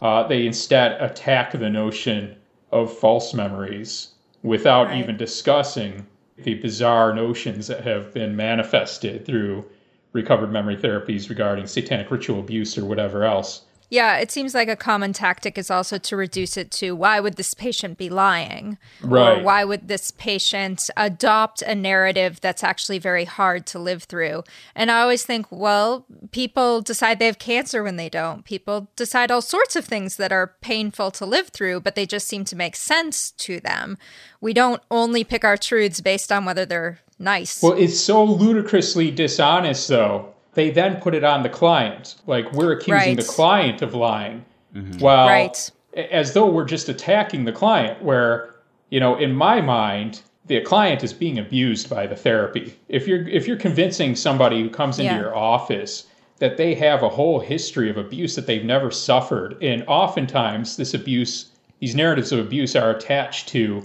uh, they instead attack the notion of false memories without right. even discussing the bizarre notions that have been manifested through recovered memory therapies regarding satanic ritual abuse or whatever else. Yeah, it seems like a common tactic is also to reduce it to why would this patient be lying? Right. Or why would this patient adopt a narrative that's actually very hard to live through? And I always think, well, people decide they have cancer when they don't. People decide all sorts of things that are painful to live through, but they just seem to make sense to them. We don't only pick our truths based on whether they're nice. Well, it's so ludicrously dishonest, though. They then put it on the client. Like we're accusing Right. the client of lying. Mm-hmm. Well, Right. as though we're just attacking the client, where, you know, in my mind, the client is being abused by the therapy. If you're if you're convincing somebody who comes into Yeah. your office that they have a whole history of abuse that they've never suffered, and oftentimes this abuse, these narratives of abuse are attached to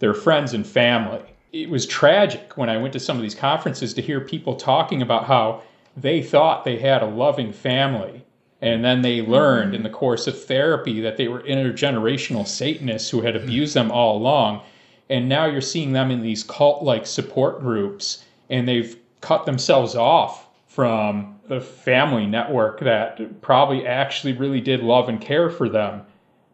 their friends and family. It was tragic when I went to some of these conferences to hear people talking about how they thought they had a loving family. And then they mm-hmm. learned in the course of therapy that they were intergenerational Satanists who had mm-hmm. abused them all along. And now you're seeing them in these cult like support groups, and they've cut themselves off from the family network that probably actually really did love and care for them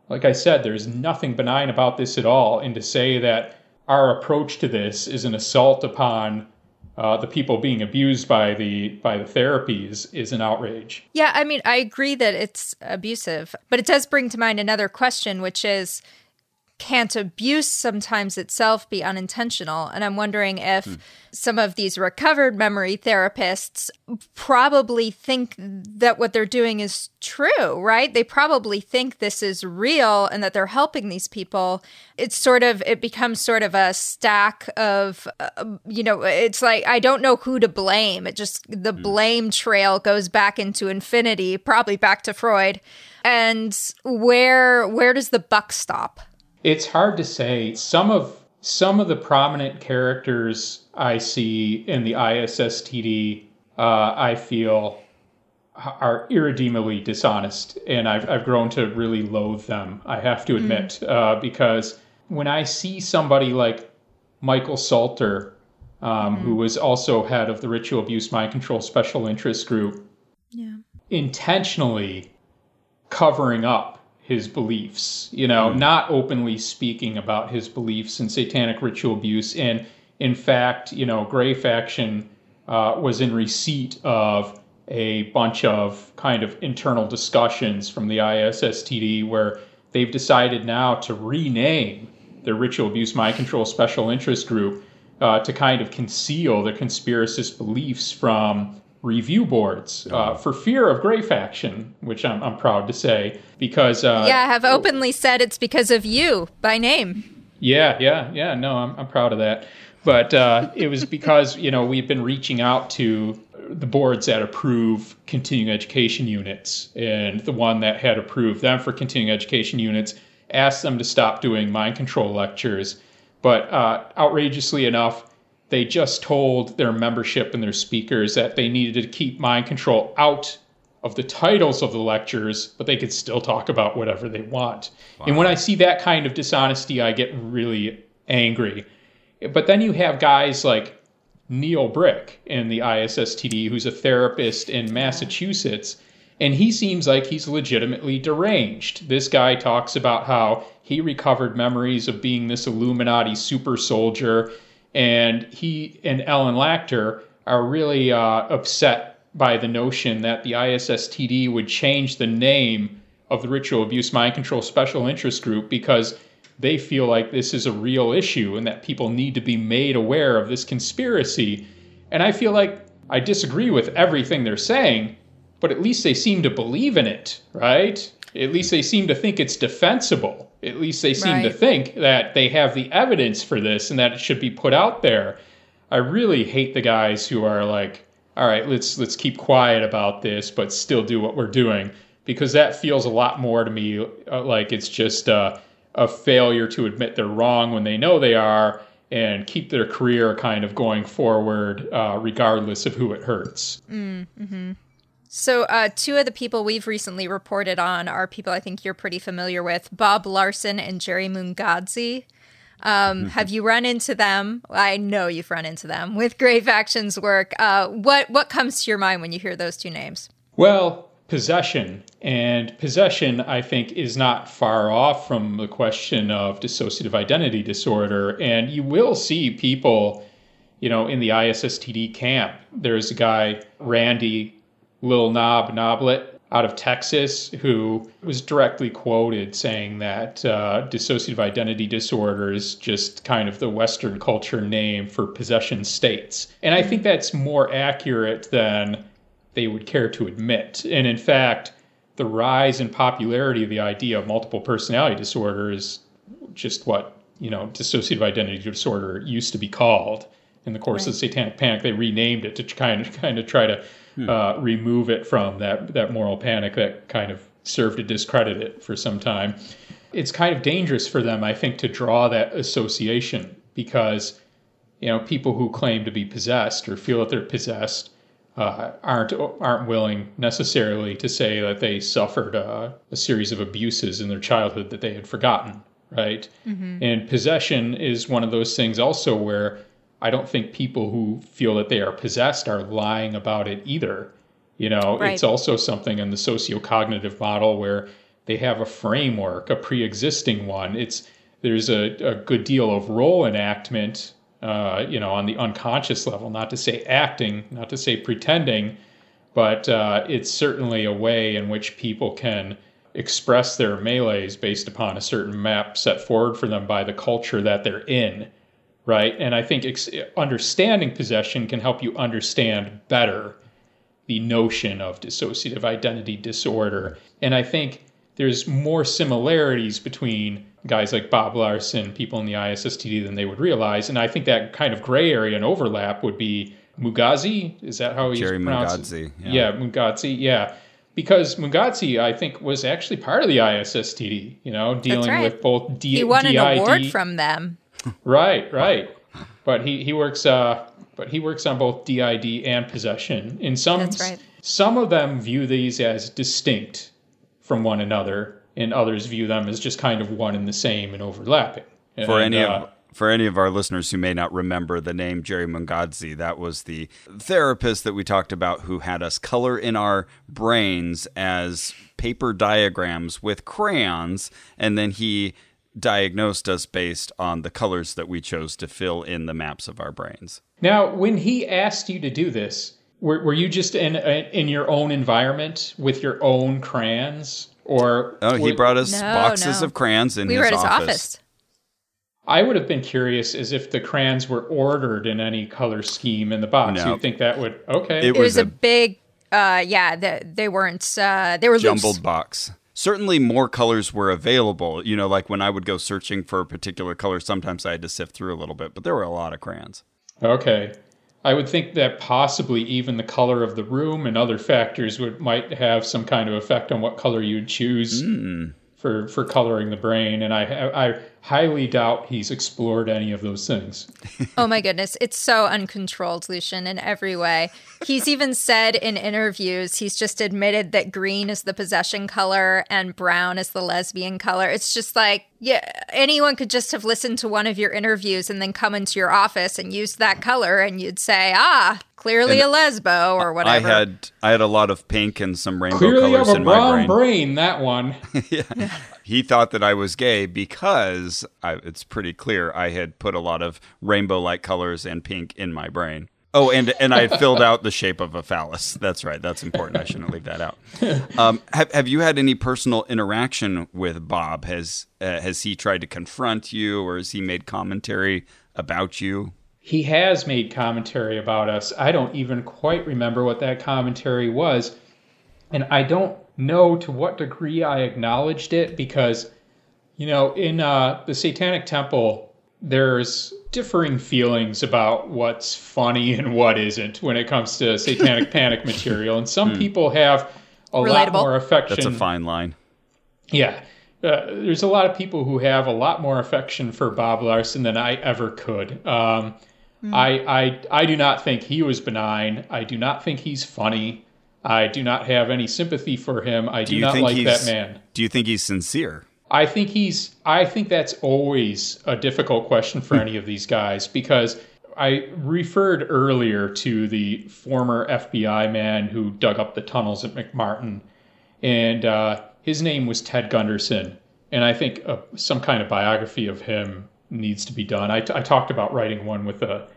like I said, there's nothing benign about this at all. And to say that our approach to this is an assault upon uh, the people being abused by the by the therapies is an outrage. Yeah, I mean, I agree that it's abusive, but it does bring to mind another question, which is can't abuse sometimes itself be unintentional? And I'm wondering if some of these recovered memory therapists probably think that what they're doing is true, right? They probably think this is real and that they're helping these people. It's sort of, it becomes sort of a stack of, uh, you know, it's like, I don't know who to blame. It just, the blame trail goes back into infinity, probably back to Freud. And where, where does the buck stop? It's hard to say. Some of some of the prominent characters I see in the ISSTD, uh, I feel are irredeemably dishonest, and I've I've grown to really loathe them. I have to admit, uh, because when I see somebody like Michael Salter, um, who was also head of the Ritual Abuse Mind Control Special Interest Group, Yeah. intentionally covering up his beliefs, you know, not openly speaking about his beliefs in satanic ritual abuse. And in fact, you know, Gray Faction uh, was in receipt of a bunch of kind of internal discussions from the ISSTD where they've decided now to rename their ritual abuse mind control special interest group uh, to kind of conceal their conspiracist beliefs from review boards uh, for fear of Gray Faction, which I'm, I'm proud to say, because uh, Yeah, I have openly said it's because of you by name. yeah, yeah, yeah. No, I'm, I'm proud of that. But uh, it was because, you know, we've been reaching out to the boards that approve continuing education units. And the one that had approved them for continuing education units asked them to stop doing mind control lectures. But uh, outrageously enough, they just told their membership and their speakers that they needed to keep mind control out of the titles of the lectures, but they could still talk about whatever they want. And when I see that kind of dishonesty, I get really angry. But then you have guys like Neil Brick in the ISSTD, who's a therapist in Massachusetts, and he seems like he's legitimately deranged. This guy talks about how he recovered memories of being this Illuminati super soldier, and he and Ellen Lacter are really uh, upset by the notion that the ISSTD would change the name of the Ritual Abuse Mind Control Special Interest Group because they feel like this is a real issue and that people need to be made aware of this conspiracy. And I feel like I disagree with everything they're saying, but at least they seem to believe in it, right? At least they seem to think it's defensible. At least they seem to think that they have the evidence for this and that it should be put out there. I really hate the guys who are like, all right, let's let's keep quiet about this, but still do what we're doing because that feels a lot more to me uh, like it's just uh, a failure to admit they're wrong when they know they are and keep their career kind of going forward uh, regardless of who it hurts. So, uh, two of the people we've recently reported on are people I think you're pretty familiar with Bob Larson and Jerry Mungadze. Um, have you run into them? I know you've run into them with Gray Faction's work. Uh, what what comes to your mind when you hear those two names? Well, possession. And possession, I think, is not far off from the question of dissociative identity disorder. And you will see people, you know, in the ISSTD camp. There's a guy, Randy Lil Knob Noblitt, out of Texas who was directly quoted saying that uh, dissociative identity disorder is just kind of the Western culture name for possession states. And I think that's more accurate than they would care to admit. And in fact, the rise in popularity of the idea of multiple personality disorder is just what, you know, dissociative identity disorder used to be called. In the course right. of the Satanic Panic, they renamed it to kind of kind of try to hmm. uh, remove it from that that moral panic that kind of served to discredit it for some time. It's kind of dangerous for them, I think, to draw that association because you know people who claim to be possessed or feel that they're possessed uh, aren't aren't willing necessarily to say that they suffered a, a, series of abuses in their childhood that they had forgotten, right? Mm-hmm. And possession is one of those things also where I don't think people who feel that they are possessed are lying about it either. You know, right. it's also something in the sociocognitive model where they have a framework, a pre-existing one. It's there's a, a good deal of role enactment, uh, you know, on the unconscious level. Not to say acting, not to say pretending, but uh, it's certainly a way in which people can express their melees based upon a certain map set forward for them by the culture that they're in right? And I think ex- understanding possession can help you understand better the notion of dissociative identity disorder. And I think there's more similarities between guys like Bob Larson, people in the ISSTD, than they would realize. And I think that kind of gray area and overlap would be Mugazi. Is that how he's Jerry pronounced? Mugazi. Yeah. yeah, Mugazi. Yeah. Because Mugazi, I think, was actually part of the ISSTD, you know, dealing right. with both D- He won DID. an award from them right, right. But he he works uh but he works on both DID and possession. In some right. some of them view these as distinct from one another, and others view them as just kind of one and the same and overlapping. For and, any uh, of for any of our listeners who may not remember the name Jerry Mungadze, that was the therapist that we talked about who had us color in our brains as paper diagrams with crayons, and then he diagnosed us based on the colors that we chose to fill in the maps of our brains. Now, when he asked you to do this, were, were you just in in your own environment with your own crayons, or? Oh, he were, brought us no, boxes no. of crayons in we his, were at his office. office. I would have been curious as if the crayons were ordered in any color scheme in the box. No. You'd think that would okay. It, it was, was a, a, big, uh, yeah. The, they weren't. Uh, they were jumbled loose. box certainly more colors were available. You know, like when I would go searching for a particular color, sometimes I had to sift through a little bit, but there were a lot of crayons. Okay. I would think that possibly even the color of the room and other factors would might have some kind of effect on what color you'd choose. Mm for for coloring the brain, and I I highly doubt he's explored any of those things. oh my goodness, it's so uncontrolled, Lucien, in every way. He's even said in interviews he's just admitted that green is the possession color and brown is the lesbian color. It's just like yeah, anyone could just have listened to one of your interviews and then come into your office and use that color, and you'd say, ah, clearly and a lesbo or whatever. I had I had a lot of pink and some rainbow clearly colors have a in brown my brain. brain. That one. yeah. He thought that I was gay because I, it's pretty clear I had put a lot of rainbow-like colors and pink in my brain. Oh, and and I filled out the shape of a phallus. That's right. That's important. I shouldn't leave that out. Um, have Have you had any personal interaction with Bob? Has uh, Has he tried to confront you, or has he made commentary about you? He has made commentary about us. I don't even quite remember what that commentary was, and I don't know to what degree I acknowledged it because, you know, in uh, the Satanic Temple, there's differing feelings about what's funny and what isn't when it comes to satanic panic material. And some hmm. people have a Relatable. lot more affection. That's a fine line. Yeah. Uh, there's a lot of people who have a lot more affection for Bob Larson than I ever could. Um, mm. I, I, I do not think he was benign. I do not think he's funny. I do not have any sympathy for him. I do, do not like that man. Do you think he's sincere? I think he's. I think that's always a difficult question for any of these guys because I referred earlier to the former FBI man who dug up the tunnels at McMartin. and uh, his name was Ted Gunderson. And I think uh, some kind of biography of him needs to be done. I, t- I talked about writing one with a,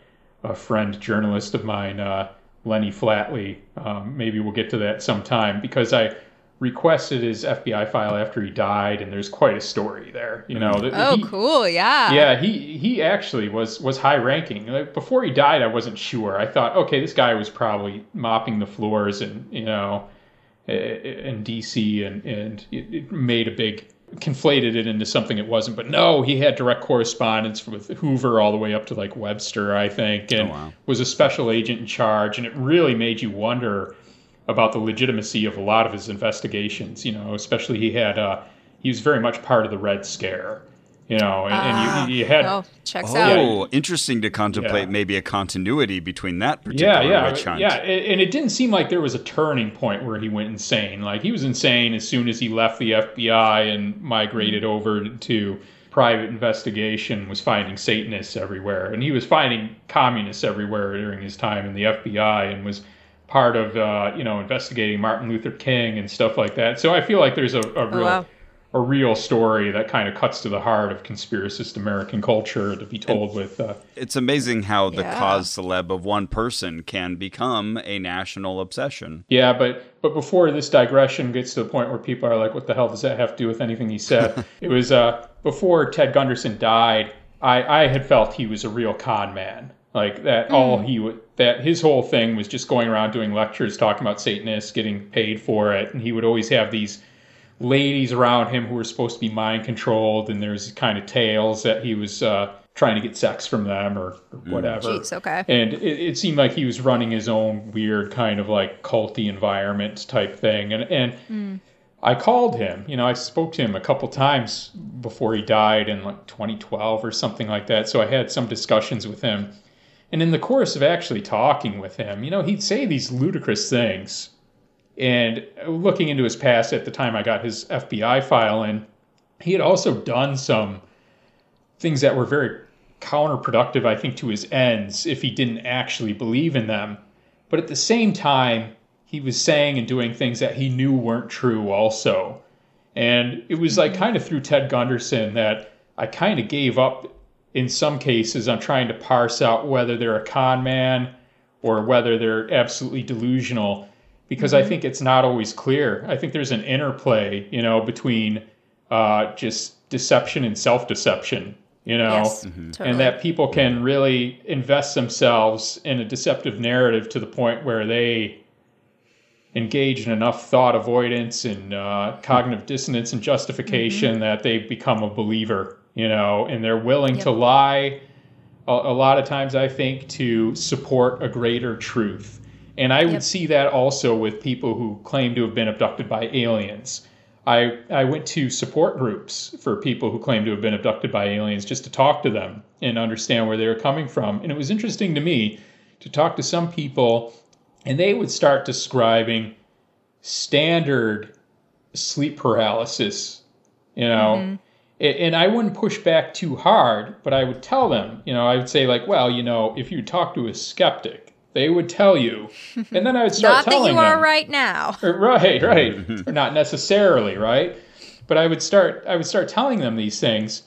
a friend journalist of mine, uh, Lenny Flatley. Um, maybe we'll get to that sometime because I requested his FBI file after he died, and there's quite a story there. You know. Oh, he, cool! Yeah. Yeah, he he actually was was high ranking. Like, before he died, I wasn't sure. I thought, okay, this guy was probably mopping the floors and you know, in D.C. and and it made a big conflated it into something it wasn't. But no, he had direct correspondence with Hoover all the way up to like Webster, I think, and oh, wow. was a special agent in charge. And it really made you wonder about the legitimacy of a lot of his investigations. You know, especially he had uh, he was very much part of the Red Scare. You know, and, and you, you, had oh, checks oh, out. Oh, interesting to contemplate Yeah. maybe a continuity between that particular yeah, yeah, witch hunt. yeah. And and it didn't seem like there was a turning point where he went insane. Like he was insane as soon as he left the FBI and migrated over to private investigation. Was finding Satanists everywhere, and he was finding communists everywhere during his time in the FBI, and was part of uh, you know investigating Martin Luther King and stuff like that. So I feel like there's a, a real wow. A real story that kind of cuts to the heart of conspiracist American culture to be told with. Uh, It's amazing how the Yeah. cause celeb of one person can become a national obsession. Yeah, but but before this digression gets to the point where people are like, "What the hell does that have to do with anything he said?" it was uh, before Ted Gunderson died. I I had felt he was a real con man, like that. All he would that his whole thing was just going around doing lectures, talking about Satanists, getting paid for it, and he would always have these ladies around him who were supposed to be mind controlled, and there's kind of tales that he was uh, trying to get sex from them or, or whatever. Jeez, okay. And it, it seemed like he was running his own weird kind of like culty environment type thing. And and I called him. You know, I spoke to him a couple times before he died in like 2012 or something like that. So I had some discussions with him. And in the course of actually talking with him, you know, he'd say these ludicrous things. And looking into his past at the time I got his FBI file in, he had also done some things that were very counterproductive, I think, to his ends if he didn't actually believe in them. But at the same time, he was saying and doing things that he knew weren't true, also. And it was like mm-hmm. kind of through Ted Gunderson that I kind of gave up in some cases on trying to parse out whether they're a con man or whether they're absolutely delusional because I think it's not always clear. I think there's an interplay, you know, between uh, just deception and self deception, you know, Yes, Mm-hmm. totally. and that people can really invest themselves in a deceptive narrative to the point where they engage in enough thought avoidance and uh, cognitive dissonance and justification that they become a believer, you know, and they're willing to lie a, a lot of times, I think, to support a greater truth. And I would Yep. see that also with people who claim to have been abducted by aliens. I, I went to support groups for people who claim to have been abducted by aliens just to talk to them and understand where they were coming from. And it was interesting to me to talk to some people, and they would start describing standard sleep paralysis, you know. Mm-hmm. A- And I wouldn't push back too hard, but I would tell them, you know, I would say, like, well, you know, if you talk to a skeptic, they would tell you. And then I would start Not that telling you are them. right now. Right, right. Or not necessarily, right? But I would start I would start telling them these things.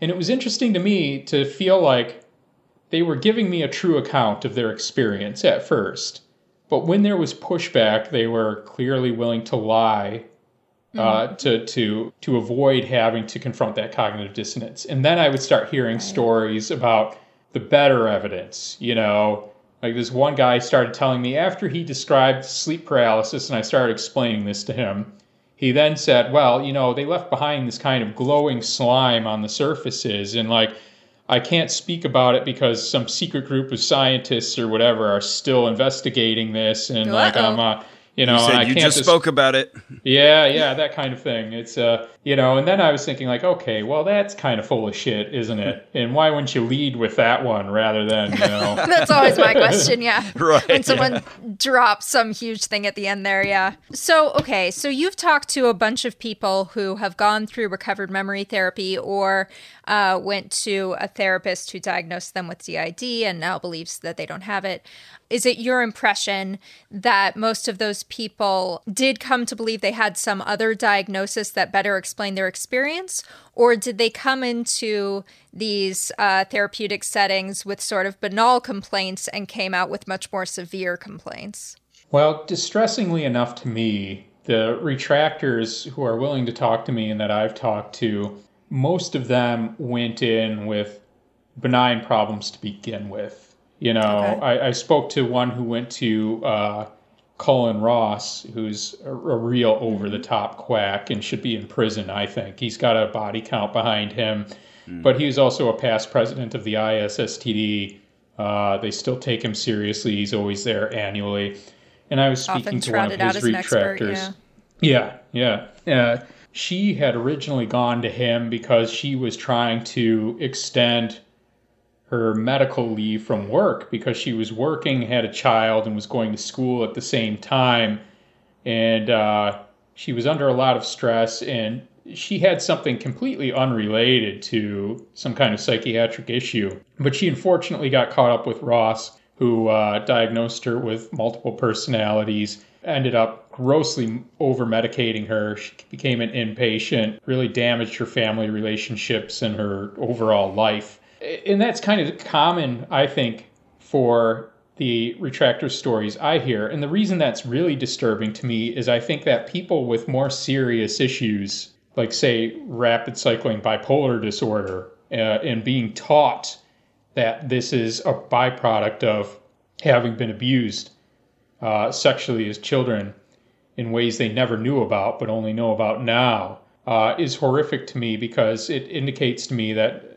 And it was interesting to me to feel like they were giving me a true account of their experience at first. But when there was pushback, they were clearly willing to lie uh, to to to avoid having to confront that cognitive dissonance. And then I would start hearing stories about the better evidence. You know, like this one guy started telling me after he described sleep paralysis, and I started explaining this to him. He then said, "Well, you know, they left behind this kind of glowing slime on the surfaces, and like." I can't speak about it because some secret group of scientists or whatever are still investigating this, and like Uh-oh. I'm, uh, you know, You and I said you can't just dis- spoke about it. yeah, yeah, that kind of thing. It's uh, you know, and then I was thinking like, okay, well, that's kind of full of shit, isn't it? And why wouldn't you lead with that one rather than you know? That's always my question, yeah. Right, When someone drops some huge thing at the end there, yeah. So, okay, so you've talked to a bunch of people who have gone through recovered memory therapy or uh, went to a therapist who diagnosed them with DID and now believes that they don't have it. Is it your impression that most of those people did come to believe they had some other diagnosis that better explained their experience? Or did they come into these uh, therapeutic settings with sort of banal complaints and came out with much more severe complaints? Well, distressingly enough to me, the retractors who are willing to talk to me and that I've talked to, most of them went in with benign problems to begin with. You know, okay. I, I, spoke to one who went to uh, Colin Ross, who's a, a real over the top quack and should be in prison, I think. He's got a body count behind him, mm. but he's also a past president of the ISSTD. Uh, they still take him seriously. He's always there annually. And I was speaking Often to one of his retractors. Expert, yeah, yeah. yeah. Uh, she had originally gone to him because she was trying to extend her medical leave from work because she was working, had a child, and was going to school at the same time. And uh, she was under a lot of stress, and she had something completely unrelated to some kind of psychiatric issue. But she unfortunately got caught up with Ross, who uh, diagnosed her with multiple personalities, ended up grossly over medicating her. She became an inpatient, really damaged her family relationships and her overall life and that's kind of common, I think, for the retractor stories I hear. And the reason that's really disturbing to me is I think that people with more serious issues, like, say, rapid cycling bipolar disorder, uh, and being taught that this is a byproduct of having been abused uh, sexually as children in ways they never knew about but only know about now, uh, is horrific to me because it indicates to me that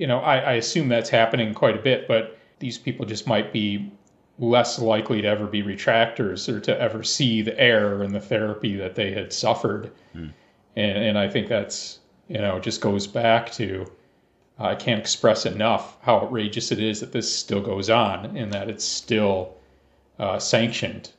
you know, I, I assume that's happening quite a bit, but these people just might be less likely to ever be retractors or to ever see the error in the therapy that they had suffered. Mm. And, and I think that's, you know, just goes back to uh, I can't express enough how outrageous it is that this still goes on and that it's still uh, sanctioned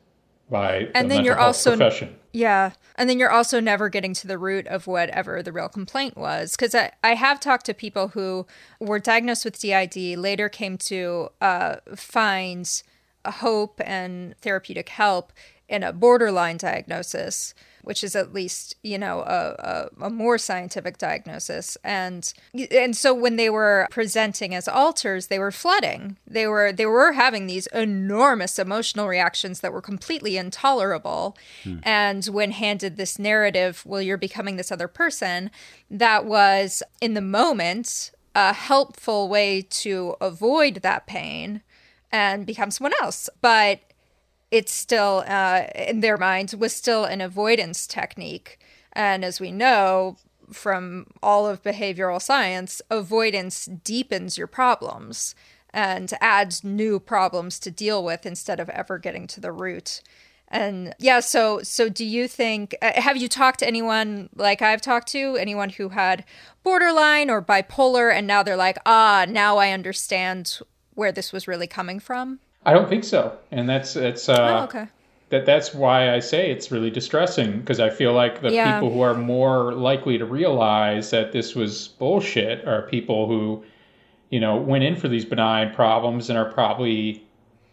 by and the then you're also profession. Yeah. And then you're also never getting to the root of whatever the real complaint was. Because I, I have talked to people who were diagnosed with DID, later came to uh, find hope and therapeutic help in a borderline diagnosis which is at least you know a, a, a, more scientific diagnosis. And and so when they were presenting as alters they were flooding. They were they were having these enormous emotional reactions that were completely intolerable. Hmm. and when handed this narrative well you're becoming this other person that was in the moment a helpful way to avoid that pain and become someone else. But it's still, uh, in their minds, was still an avoidance technique. And as we know from all of behavioral science, avoidance deepens your problems and adds new problems to deal with instead of ever getting to the root. And yeah, so so do you think uh, have you talked to anyone like I've talked to anyone who had borderline or bipolar and now they're like, "Ah, now I understand where this was really coming from?" I don't think so, and that's it's uh, oh, okay. That that's why I say it's really distressing because I feel like the yeah. people who are more likely to realize that this was bullshit are people who, you know, went in for these benign problems and are probably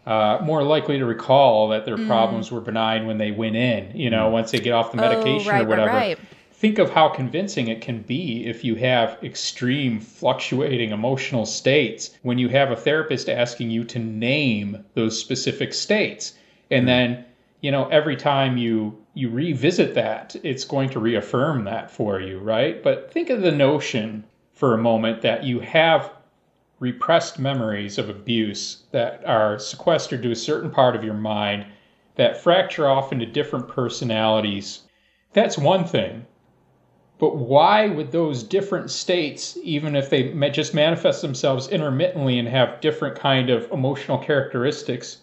uh, more likely to recall that their mm. problems were benign when they went in. You know, mm. once they get off the medication oh, right, or whatever. Right, right think of how convincing it can be if you have extreme fluctuating emotional states when you have a therapist asking you to name those specific states. And hmm. then you know every time you you revisit that it's going to reaffirm that for you right? But think of the notion for a moment that you have repressed memories of abuse that are sequestered to a certain part of your mind that fracture off into different personalities. That's one thing but why would those different states, even if they just manifest themselves intermittently and have different kind of emotional characteristics,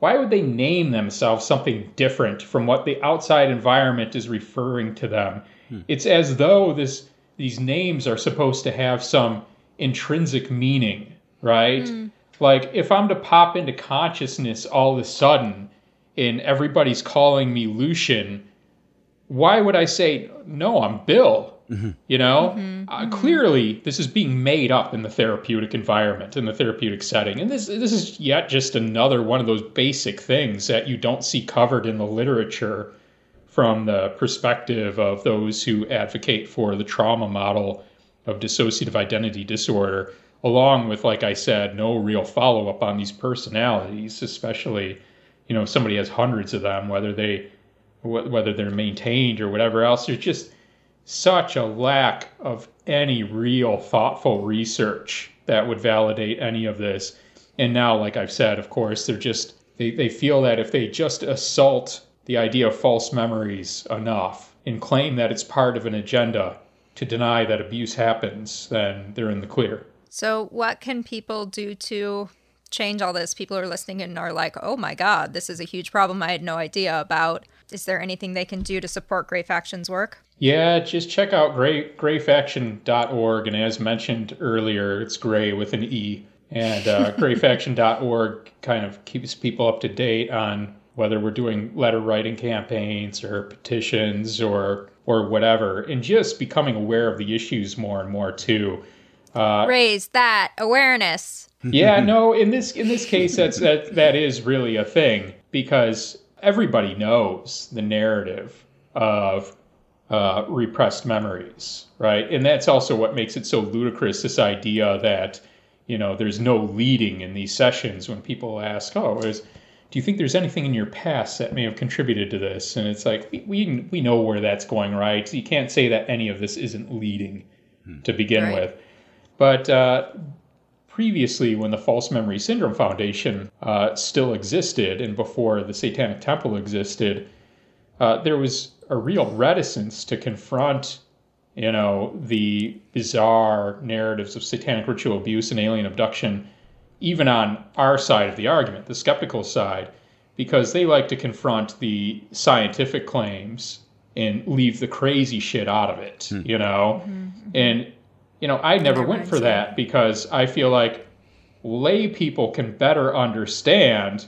why would they name themselves something different from what the outside environment is referring to them? Hmm. It's as though this these names are supposed to have some intrinsic meaning, right? Hmm. Like if I'm to pop into consciousness all of a sudden and everybody's calling me Lucien, why would I say, no, I'm Bill? Mm-hmm. You know, mm-hmm. Uh, mm-hmm. clearly this is being made up in the therapeutic environment, in the therapeutic setting. And this, this is yet just another one of those basic things that you don't see covered in the literature from the perspective of those who advocate for the trauma model of dissociative identity disorder, along with, like I said, no real follow up on these personalities, especially, you know, somebody has hundreds of them, whether they whether they're maintained or whatever else. There's just such a lack of any real thoughtful research that would validate any of this. And now, like I've said, of course, they're just they, they feel that if they just assault the idea of false memories enough and claim that it's part of an agenda to deny that abuse happens, then they're in the clear. So, what can people do to change all this? People are listening and are like, oh my God, this is a huge problem I had no idea about. Is there anything they can do to support Gray Faction's work? Yeah, just check out gray, grayfaction.org. And as mentioned earlier, it's gray with an E. And uh, grayfaction.org kind of keeps people up to date on whether we're doing letter writing campaigns or petitions or or whatever, and just becoming aware of the issues more and more too. Uh, Raise that awareness. yeah, no, in this in this case, that's that that is really a thing because everybody knows the narrative of uh, repressed memories, right? And that's also what makes it so ludicrous. This idea that you know there's no leading in these sessions when people ask, "Oh, is do you think there's anything in your past that may have contributed to this? And it's like we we, we know where that's going, right? So you can't say that any of this isn't leading hmm. to begin right. with. But uh, previously, when the False Memory Syndrome Foundation uh, still existed, and before the Satanic Temple existed, uh, there was a real reticence to confront you know the bizarre narratives of satanic ritual abuse and alien abduction even on our side of the argument, the skeptical side, because they like to confront the scientific claims and leave the crazy shit out of it, hmm. you know? Mm-hmm. And, you know, I never went for that because I feel like lay people can better understand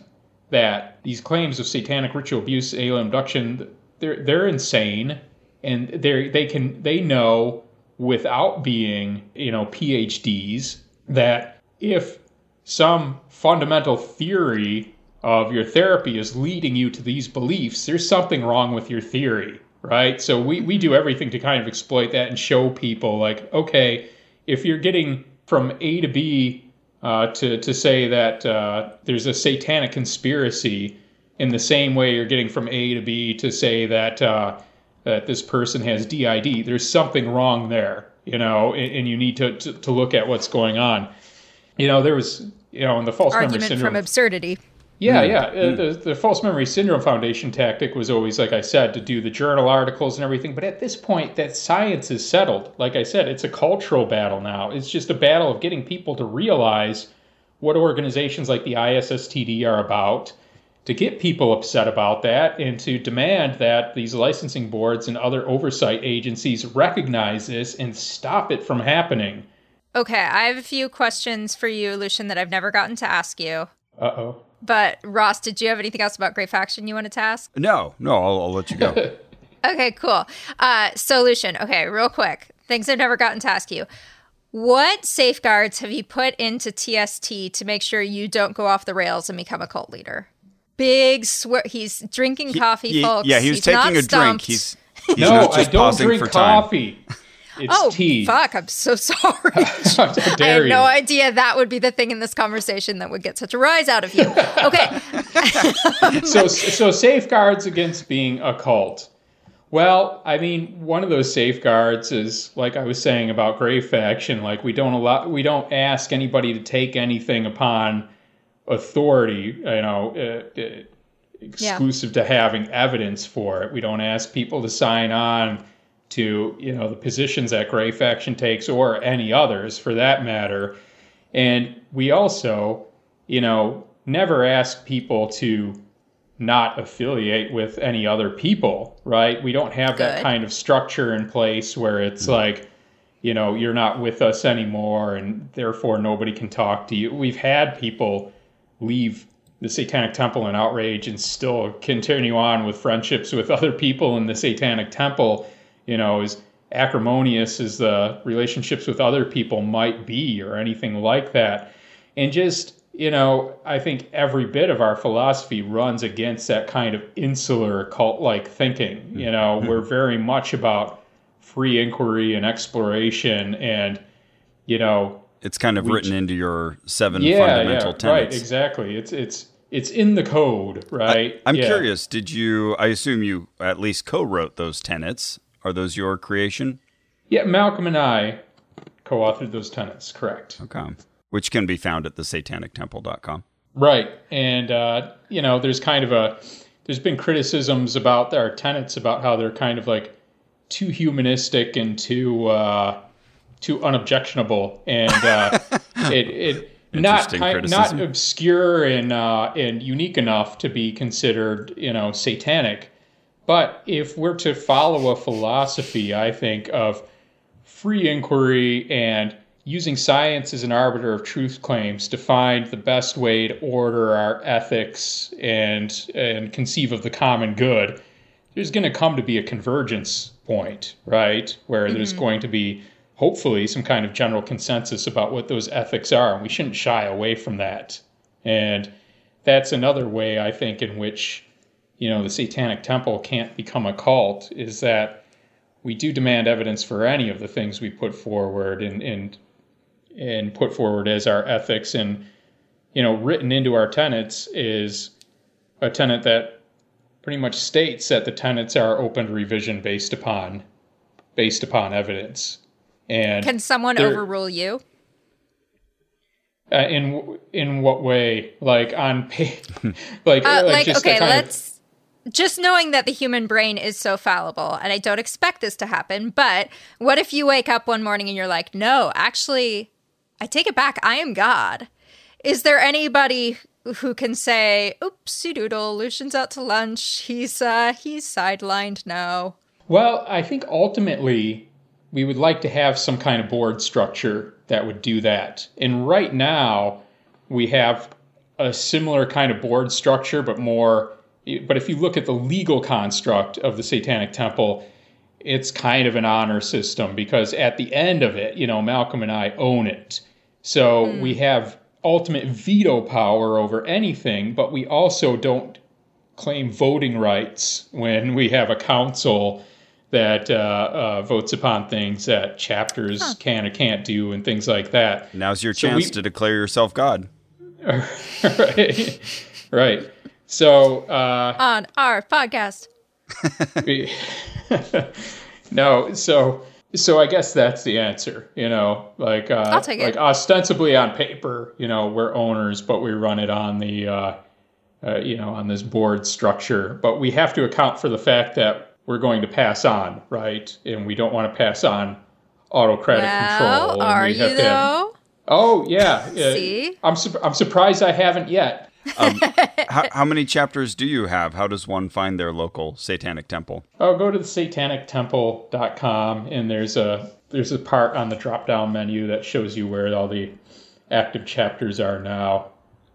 that these claims of satanic ritual abuse, alien abduction, they're, they're insane and they they can they know without being you know PhDs that if some fundamental theory of your therapy is leading you to these beliefs, there's something wrong with your theory, right? So we, we do everything to kind of exploit that and show people, like, okay, if you're getting from A to B uh, to, to say that uh, there's a satanic conspiracy in the same way you're getting from A to B to say that, uh, that this person has DID, there's something wrong there, you know, and, and you need to, to, to look at what's going on. You know, there was you know, in the false argument memory syndrome from absurdity. Yeah, mm. yeah. Mm. The, the false memory syndrome foundation tactic was always, like I said, to do the journal articles and everything. But at this point, that science is settled. Like I said, it's a cultural battle now. It's just a battle of getting people to realize what organizations like the ISSTD are about, to get people upset about that, and to demand that these licensing boards and other oversight agencies recognize this and stop it from happening. Okay, I have a few questions for you, Lucien, that I've never gotten to ask you. Uh oh. But Ross, did you have anything else about Gray Faction you wanted to ask? No, no, I'll, I'll let you go. okay, cool. Uh, so, Lucien, okay, real quick, things I've never gotten to ask you. What safeguards have you put into TST to make sure you don't go off the rails and become a cult leader? Big swear. He's drinking coffee, he, folks. Yeah, he was he's taking a drink. He's, he's no, I don't drink coffee. It's oh, tea. fuck. I'm so sorry. I had no idea that would be the thing in this conversation that would get such a rise out of you. Okay. so, so safeguards against being a cult. Well, I mean, one of those safeguards is like I was saying about Gray Faction. Like we don't allow, we don't ask anybody to take anything upon authority. You know, uh, uh, exclusive yeah. to having evidence for it. We don't ask people to sign on to you know the positions that Gray Faction takes or any others for that matter. And we also, you know, never ask people to not affiliate with any other people, right? We don't have Good. that kind of structure in place where it's mm-hmm. like, you know, you're not with us anymore and therefore nobody can talk to you. We've had people leave the Satanic Temple in outrage and still continue on with friendships with other people in the Satanic Temple, you know, as acrimonious as the relationships with other people might be or anything like that. And just, you know, I think every bit of our philosophy runs against that kind of insular cult like thinking. You know, mm-hmm. we're very much about free inquiry and exploration and, you know, it's kind of written into your seven yeah, fundamental yeah, tenets. Right, exactly. It's it's it's in the code, right? I, am yeah. curious. Did you? I assume you at least co-wrote those tenets. Are those your creation? Yeah, Malcolm and I co-authored those tenets. Correct. Okay. Which can be found at the satanictemple.com. Right, and uh, you know, there's kind of a there's been criticisms about our tenets about how they're kind of like too humanistic and too uh, too unobjectionable, and uh, it it not not obscure and uh, and unique enough to be considered you know satanic. But if we're to follow a philosophy, I think of free inquiry and using science as an arbiter of truth claims to find the best way to order our ethics and and conceive of the common good, there's going to come to be a convergence point, right? Where mm-hmm. there's going to be hopefully some kind of general consensus about what those ethics are. And we shouldn't shy away from that. And that's another way I think in which, you know, the Satanic Temple can't become a cult is that we do demand evidence for any of the things we put forward and and and put forward as our ethics and you know written into our tenets is a tenet that pretty much states that the tenets are open to revision based upon based upon evidence and can someone overrule you? Uh, in in what way? Like on pay, like, uh, like, like okay, let's. Just knowing that the human brain is so fallible, and I don't expect this to happen. But what if you wake up one morning and you're like, no, actually, I take it back. I am God. Is there anybody who can say, "Oopsie doodle, Lucien's out to lunch. He's uh he's sidelined now." Well, I think ultimately we would like to have some kind of board structure that would do that. And right now, we have a similar kind of board structure, but more. But if you look at the legal construct of the Satanic Temple, it's kind of an honor system because at the end of it, you know, Malcolm and I own it. So mm. we have ultimate veto power over anything, but we also don't claim voting rights when we have a council that uh, uh, votes upon things that chapters huh. can or can't do and things like that. Now's your so chance we, to declare yourself God. right. right. So uh, on our podcast. no, so so I guess that's the answer. You know, like uh, I'll take like ostensibly on paper, you know, we're owners, but we run it on the uh, uh, you know on this board structure. But we have to account for the fact that we're going to pass on, right? And we don't want to pass on autocratic well, control. Are you though? Oh yeah. See, I'm su- I'm surprised I haven't yet. Um, how, how, many chapters do you have? How does one find their local satanic temple? Oh, go to the satanictemple.com and there's a there's a part on the drop down menu that shows you where all the active chapters are now.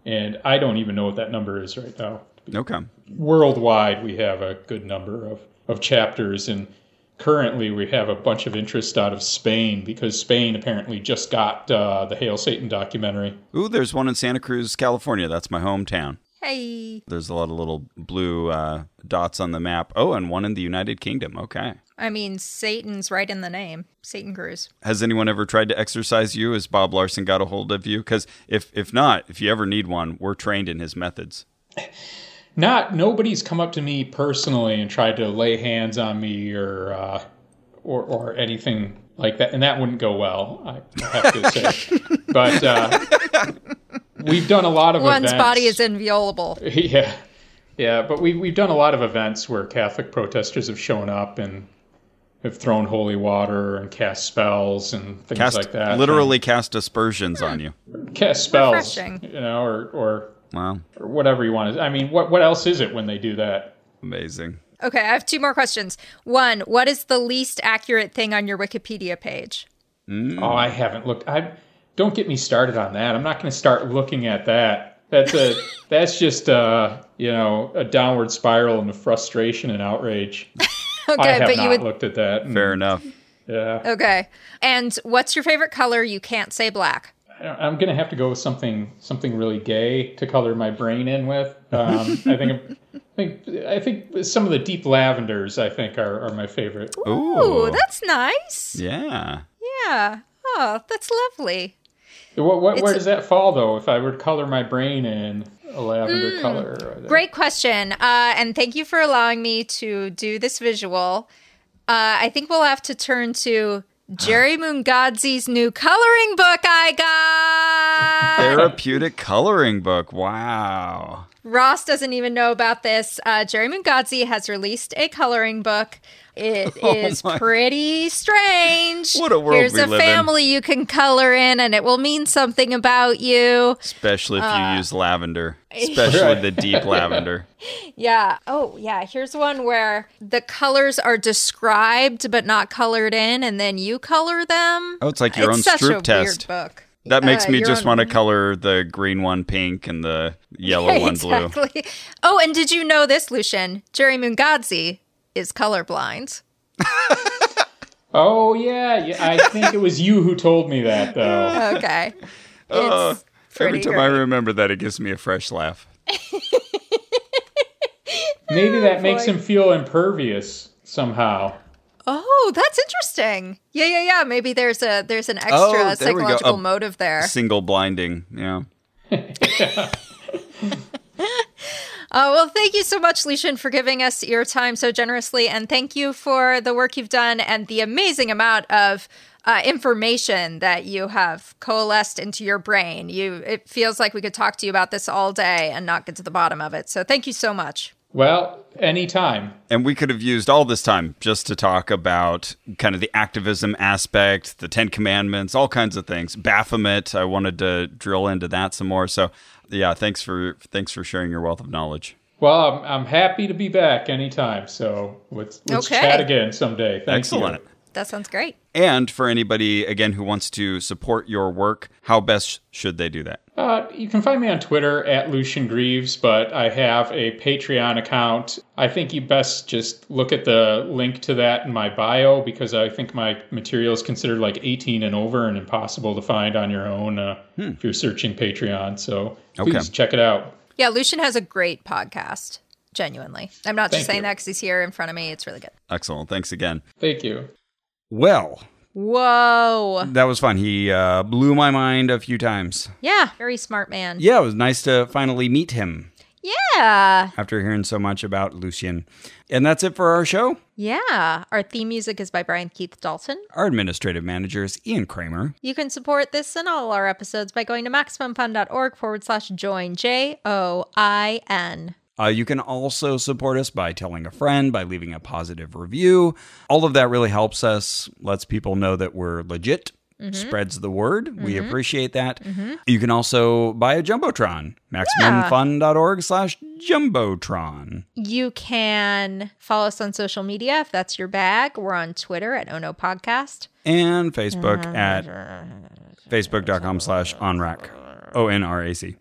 And I don't even know what that number is right now. Okay. Worldwide, we have a good number of of chapters. And currently, we have a bunch of interest out of Spain because Spain apparently just got uh, the Hail Satan documentary. Ooh, there's one in Santa Cruz, California. That's my hometown. Hey. There's a lot of little blue uh, dots on the map. Oh, and one in the United Kingdom. Okay. I mean, Satan's right in the name, Satan Cruz. Has anyone ever tried to exorcise you? Has Bob Larson got a hold of you? Because if if not, if you ever need one, we're trained in his methods. not nobody's come up to me personally and tried to lay hands on me or uh, or or anything like that, and that wouldn't go well. I have to say, but uh, we've done a lot of one's events. body is inviolable. Yeah, yeah, but we we've done a lot of events where Catholic protesters have shown up and have thrown holy water and cast spells and things cast, like that. Literally and cast aspersions on you. Cast spells, Refreshing. you know, or or Wow. Or whatever you want. Is I mean, what what else is it when they do that? Amazing. Okay, I have two more questions. One, what is the least accurate thing on your Wikipedia page? Mm. Oh, I haven't looked. I don't get me started on that. I'm not going to start looking at that. That's a that's just uh you know a downward spiral into frustration and outrage. I Okay, have but not you would looked at that. Fair enough. Yeah, Okay. And what's your favorite color? You can't say black. I- I'm gonna have to go with something something really gay to color my brain in with. Um, I think I think I think some of the deep lavenders I think are, are my favorite. Ooh, Ooh, that's nice. yeah. Yeah. Oh, that's lovely. What, what, where It's- does that fall though? If I were to color my brain in a lavender color, Great question. Uh, and thank you for allowing me to do this visual. Uh, I think we'll have to turn to Jerry Mungadze's new coloring book I got. Therapeutic coloring book. Wow. Ross doesn't even know about this. Uh, Jerry Mungadzi has released a coloring book. It is Oh my- pretty strange. What a world Here's we a live in. family you can color in, and it will mean something about you. Especially if Uh, you use lavender, especially the deep lavender. Yeah. Oh, yeah. Here's one where the colors are described but not colored in, and then you color them. Oh, it's like your it's own Stroop a test. weird book. That makes Uh, me just want to color the green one pink and the yellow one blue. exactly. Oh, and did you know this, Lucien? Jerry Mungadze is colorblind. Oh yeah, yeah. I think it was you who told me that though. Okay. Oh, It's every pretty time I remember that, it gives me a fresh laugh. Maybe that makes him feel impervious somehow. Oh, that's interesting. Yeah, yeah, yeah. Maybe there's a there's an extra Oh, there psychological motive there. Single blinding. Yeah. Uh, well, thank you so much, Lucien, for giving us your time so generously. And thank you for the work you've done and the amazing amount of uh, information that you have coalesced into your brain. You, it feels like we could talk to you about this all day and not get to the bottom of it. So thank you so much. Well, anytime. And we could have used all this time just to talk about kind of the activism aspect, the Ten Commandments, all kinds of things. Baphomet, I wanted to drill into that some more. So, yeah, thanks for thanks for sharing your wealth of knowledge. Well, I'm, I'm happy to be back anytime. So let's let's Okay. chat again someday. Thank Excellent. You. That sounds great. And for anybody again who wants to support your work, how best should they do that? Uh, you can find me on Twitter at Lucien Greaves, but I have a Patreon account. I think you best just look at the link to that in my bio because I think my material is considered like 18 and over and impossible to find on your own uh, if you're searching Patreon. So please Okay. check it out. Yeah, Lucien has a great podcast. Genuinely, I'm not just saying you. that because he's here in front of me. It's really good. Excellent. Thanks again. Thank you. Well, Whoa. that was fun. He uh, blew my mind a few times. Yeah, very smart man. Yeah, it was nice to finally meet him Yeah. after hearing so much about Lucien. And that's it for our show. Yeah. Our theme music is by Brian Keith Dalton. Our administrative manager is Ian Kramer. You can support this and all our episodes by going to MaximumFun.org forward slash join, J O I N. Uh, you can also support us by telling a friend, by leaving a positive review. All of that really helps us, lets people know that we're legit, mm-hmm. spreads the word. We mm-hmm. appreciate that. Mm-hmm. You can also buy a Jumbotron, MaximumFun.org slash Jumbotron. You can follow us on social media if that's your bag. We're on Twitter at Ono Podcast. And Facebook at facebook.com slash onrac. O-N-R-A-C.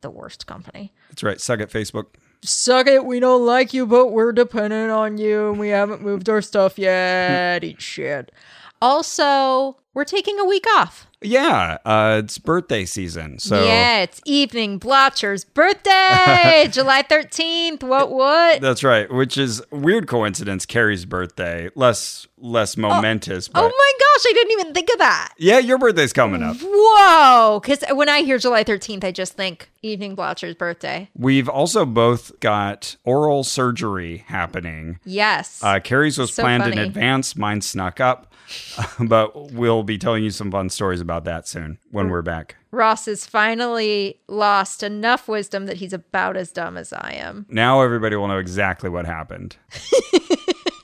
The worst company. That's right. Suck it, Facebook. Suck it. We don't like you, but we're dependent on you and we haven't moved our stuff yet. Eat shit. Also, we're taking a week off. Yeah, uh, it's birthday season. So yeah, it's evening Blocher's birthday, July 13th. What, what? That's right, which is weird coincidence. Carrie's birthday, less less momentous, but Oh my gosh, I didn't even think of that. yeah, your birthday's coming up. Whoa. Because when I hear July 13th, I just think evening Blocher's birthday. We've also both got oral surgery happening. Yes. Uh, Carrie's was So planned in advance. Mine snuck up, but we'll be telling you some fun stories about that soon when we're back. Ross has finally lost enough wisdom that he's about as dumb as I am. Now everybody will know exactly what happened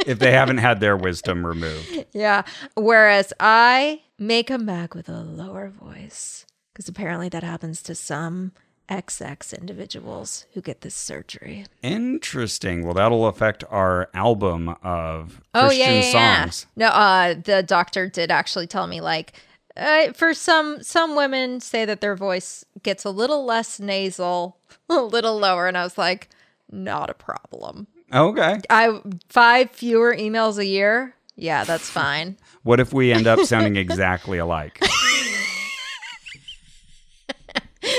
if they haven't had their wisdom removed. Yeah. Whereas I may come back with a lower voice because apparently that happens to some XX individuals who get this surgery. Interesting. Well, that'll affect our album of Oh Christian yeah, yeah, yeah. songs. No, uh, the doctor did actually tell me like. Uh, for some some women say that their voice gets a little less nasal, a little lower. And I was like, not a problem. Okay. I five fewer emails a year. Yeah, that's fine. What if we end up sounding exactly alike?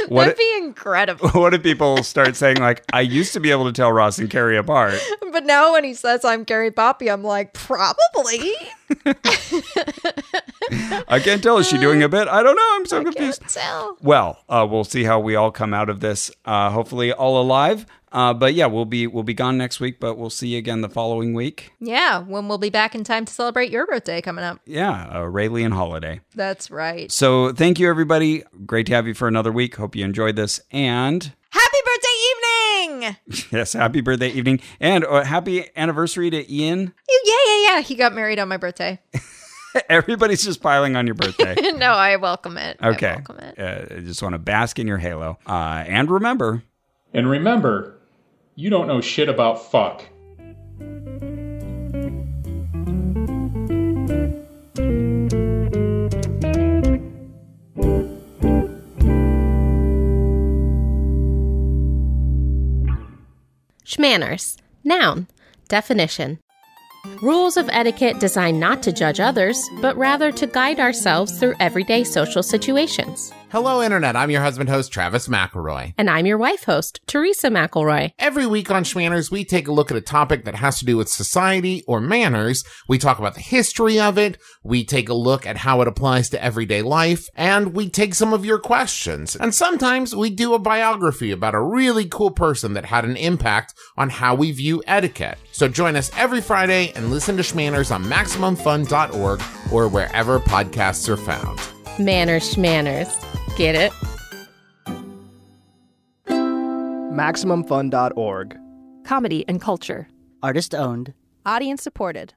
What That'd be incredible. what if people start saying like, "I used to be able to tell Ross and Carrie apart"? But now when he says I'm Carrie Poppy, I'm like, probably. I can't tell. Is she doing a bit? I don't know. I'm so confused. Can't tell. Well, uh, we'll see how we all come out of this. Uh, hopefully, all alive. Uh, but yeah, we'll be we'll be gone next week, but we'll see you again the following week. Yeah, when we'll be back in time to celebrate your birthday coming up. Yeah, a Raelian holiday. That's right. So thank you, everybody. Great to have you for another week. Hope you enjoyed this. And Happy birthday evening! yes, happy birthday evening and uh, happy anniversary to Ian. Yeah, yeah, yeah. He got married on my birthday. Everybody's just piling on your birthday. no, I welcome it. Okay, I Okay. welcome it. Uh, I just want to bask in your halo. Uh, and remember, And remember, you don't know shit about fuck. Schmanners. Noun. Definition. Rules of etiquette designed not to judge others, but rather to guide ourselves through everyday social situations. Hello, Internet. I'm your husband host, Travis McElroy. And I'm your wife host, Teresa McElroy. Every week on Schmanners, we take a look at a topic that has to do with society or manners. We talk about the history of it. We take a look at how it applies to everyday life. And we take some of your questions. And sometimes we do a biography about a really cool person that had an impact on how we view etiquette. So join us every Friday and listen to Schmanners on MaximumFun.org or wherever podcasts are found. Manners, schmanners. Get it? MaximumFun.org. Comedy and culture. Artist owned. Audience supported.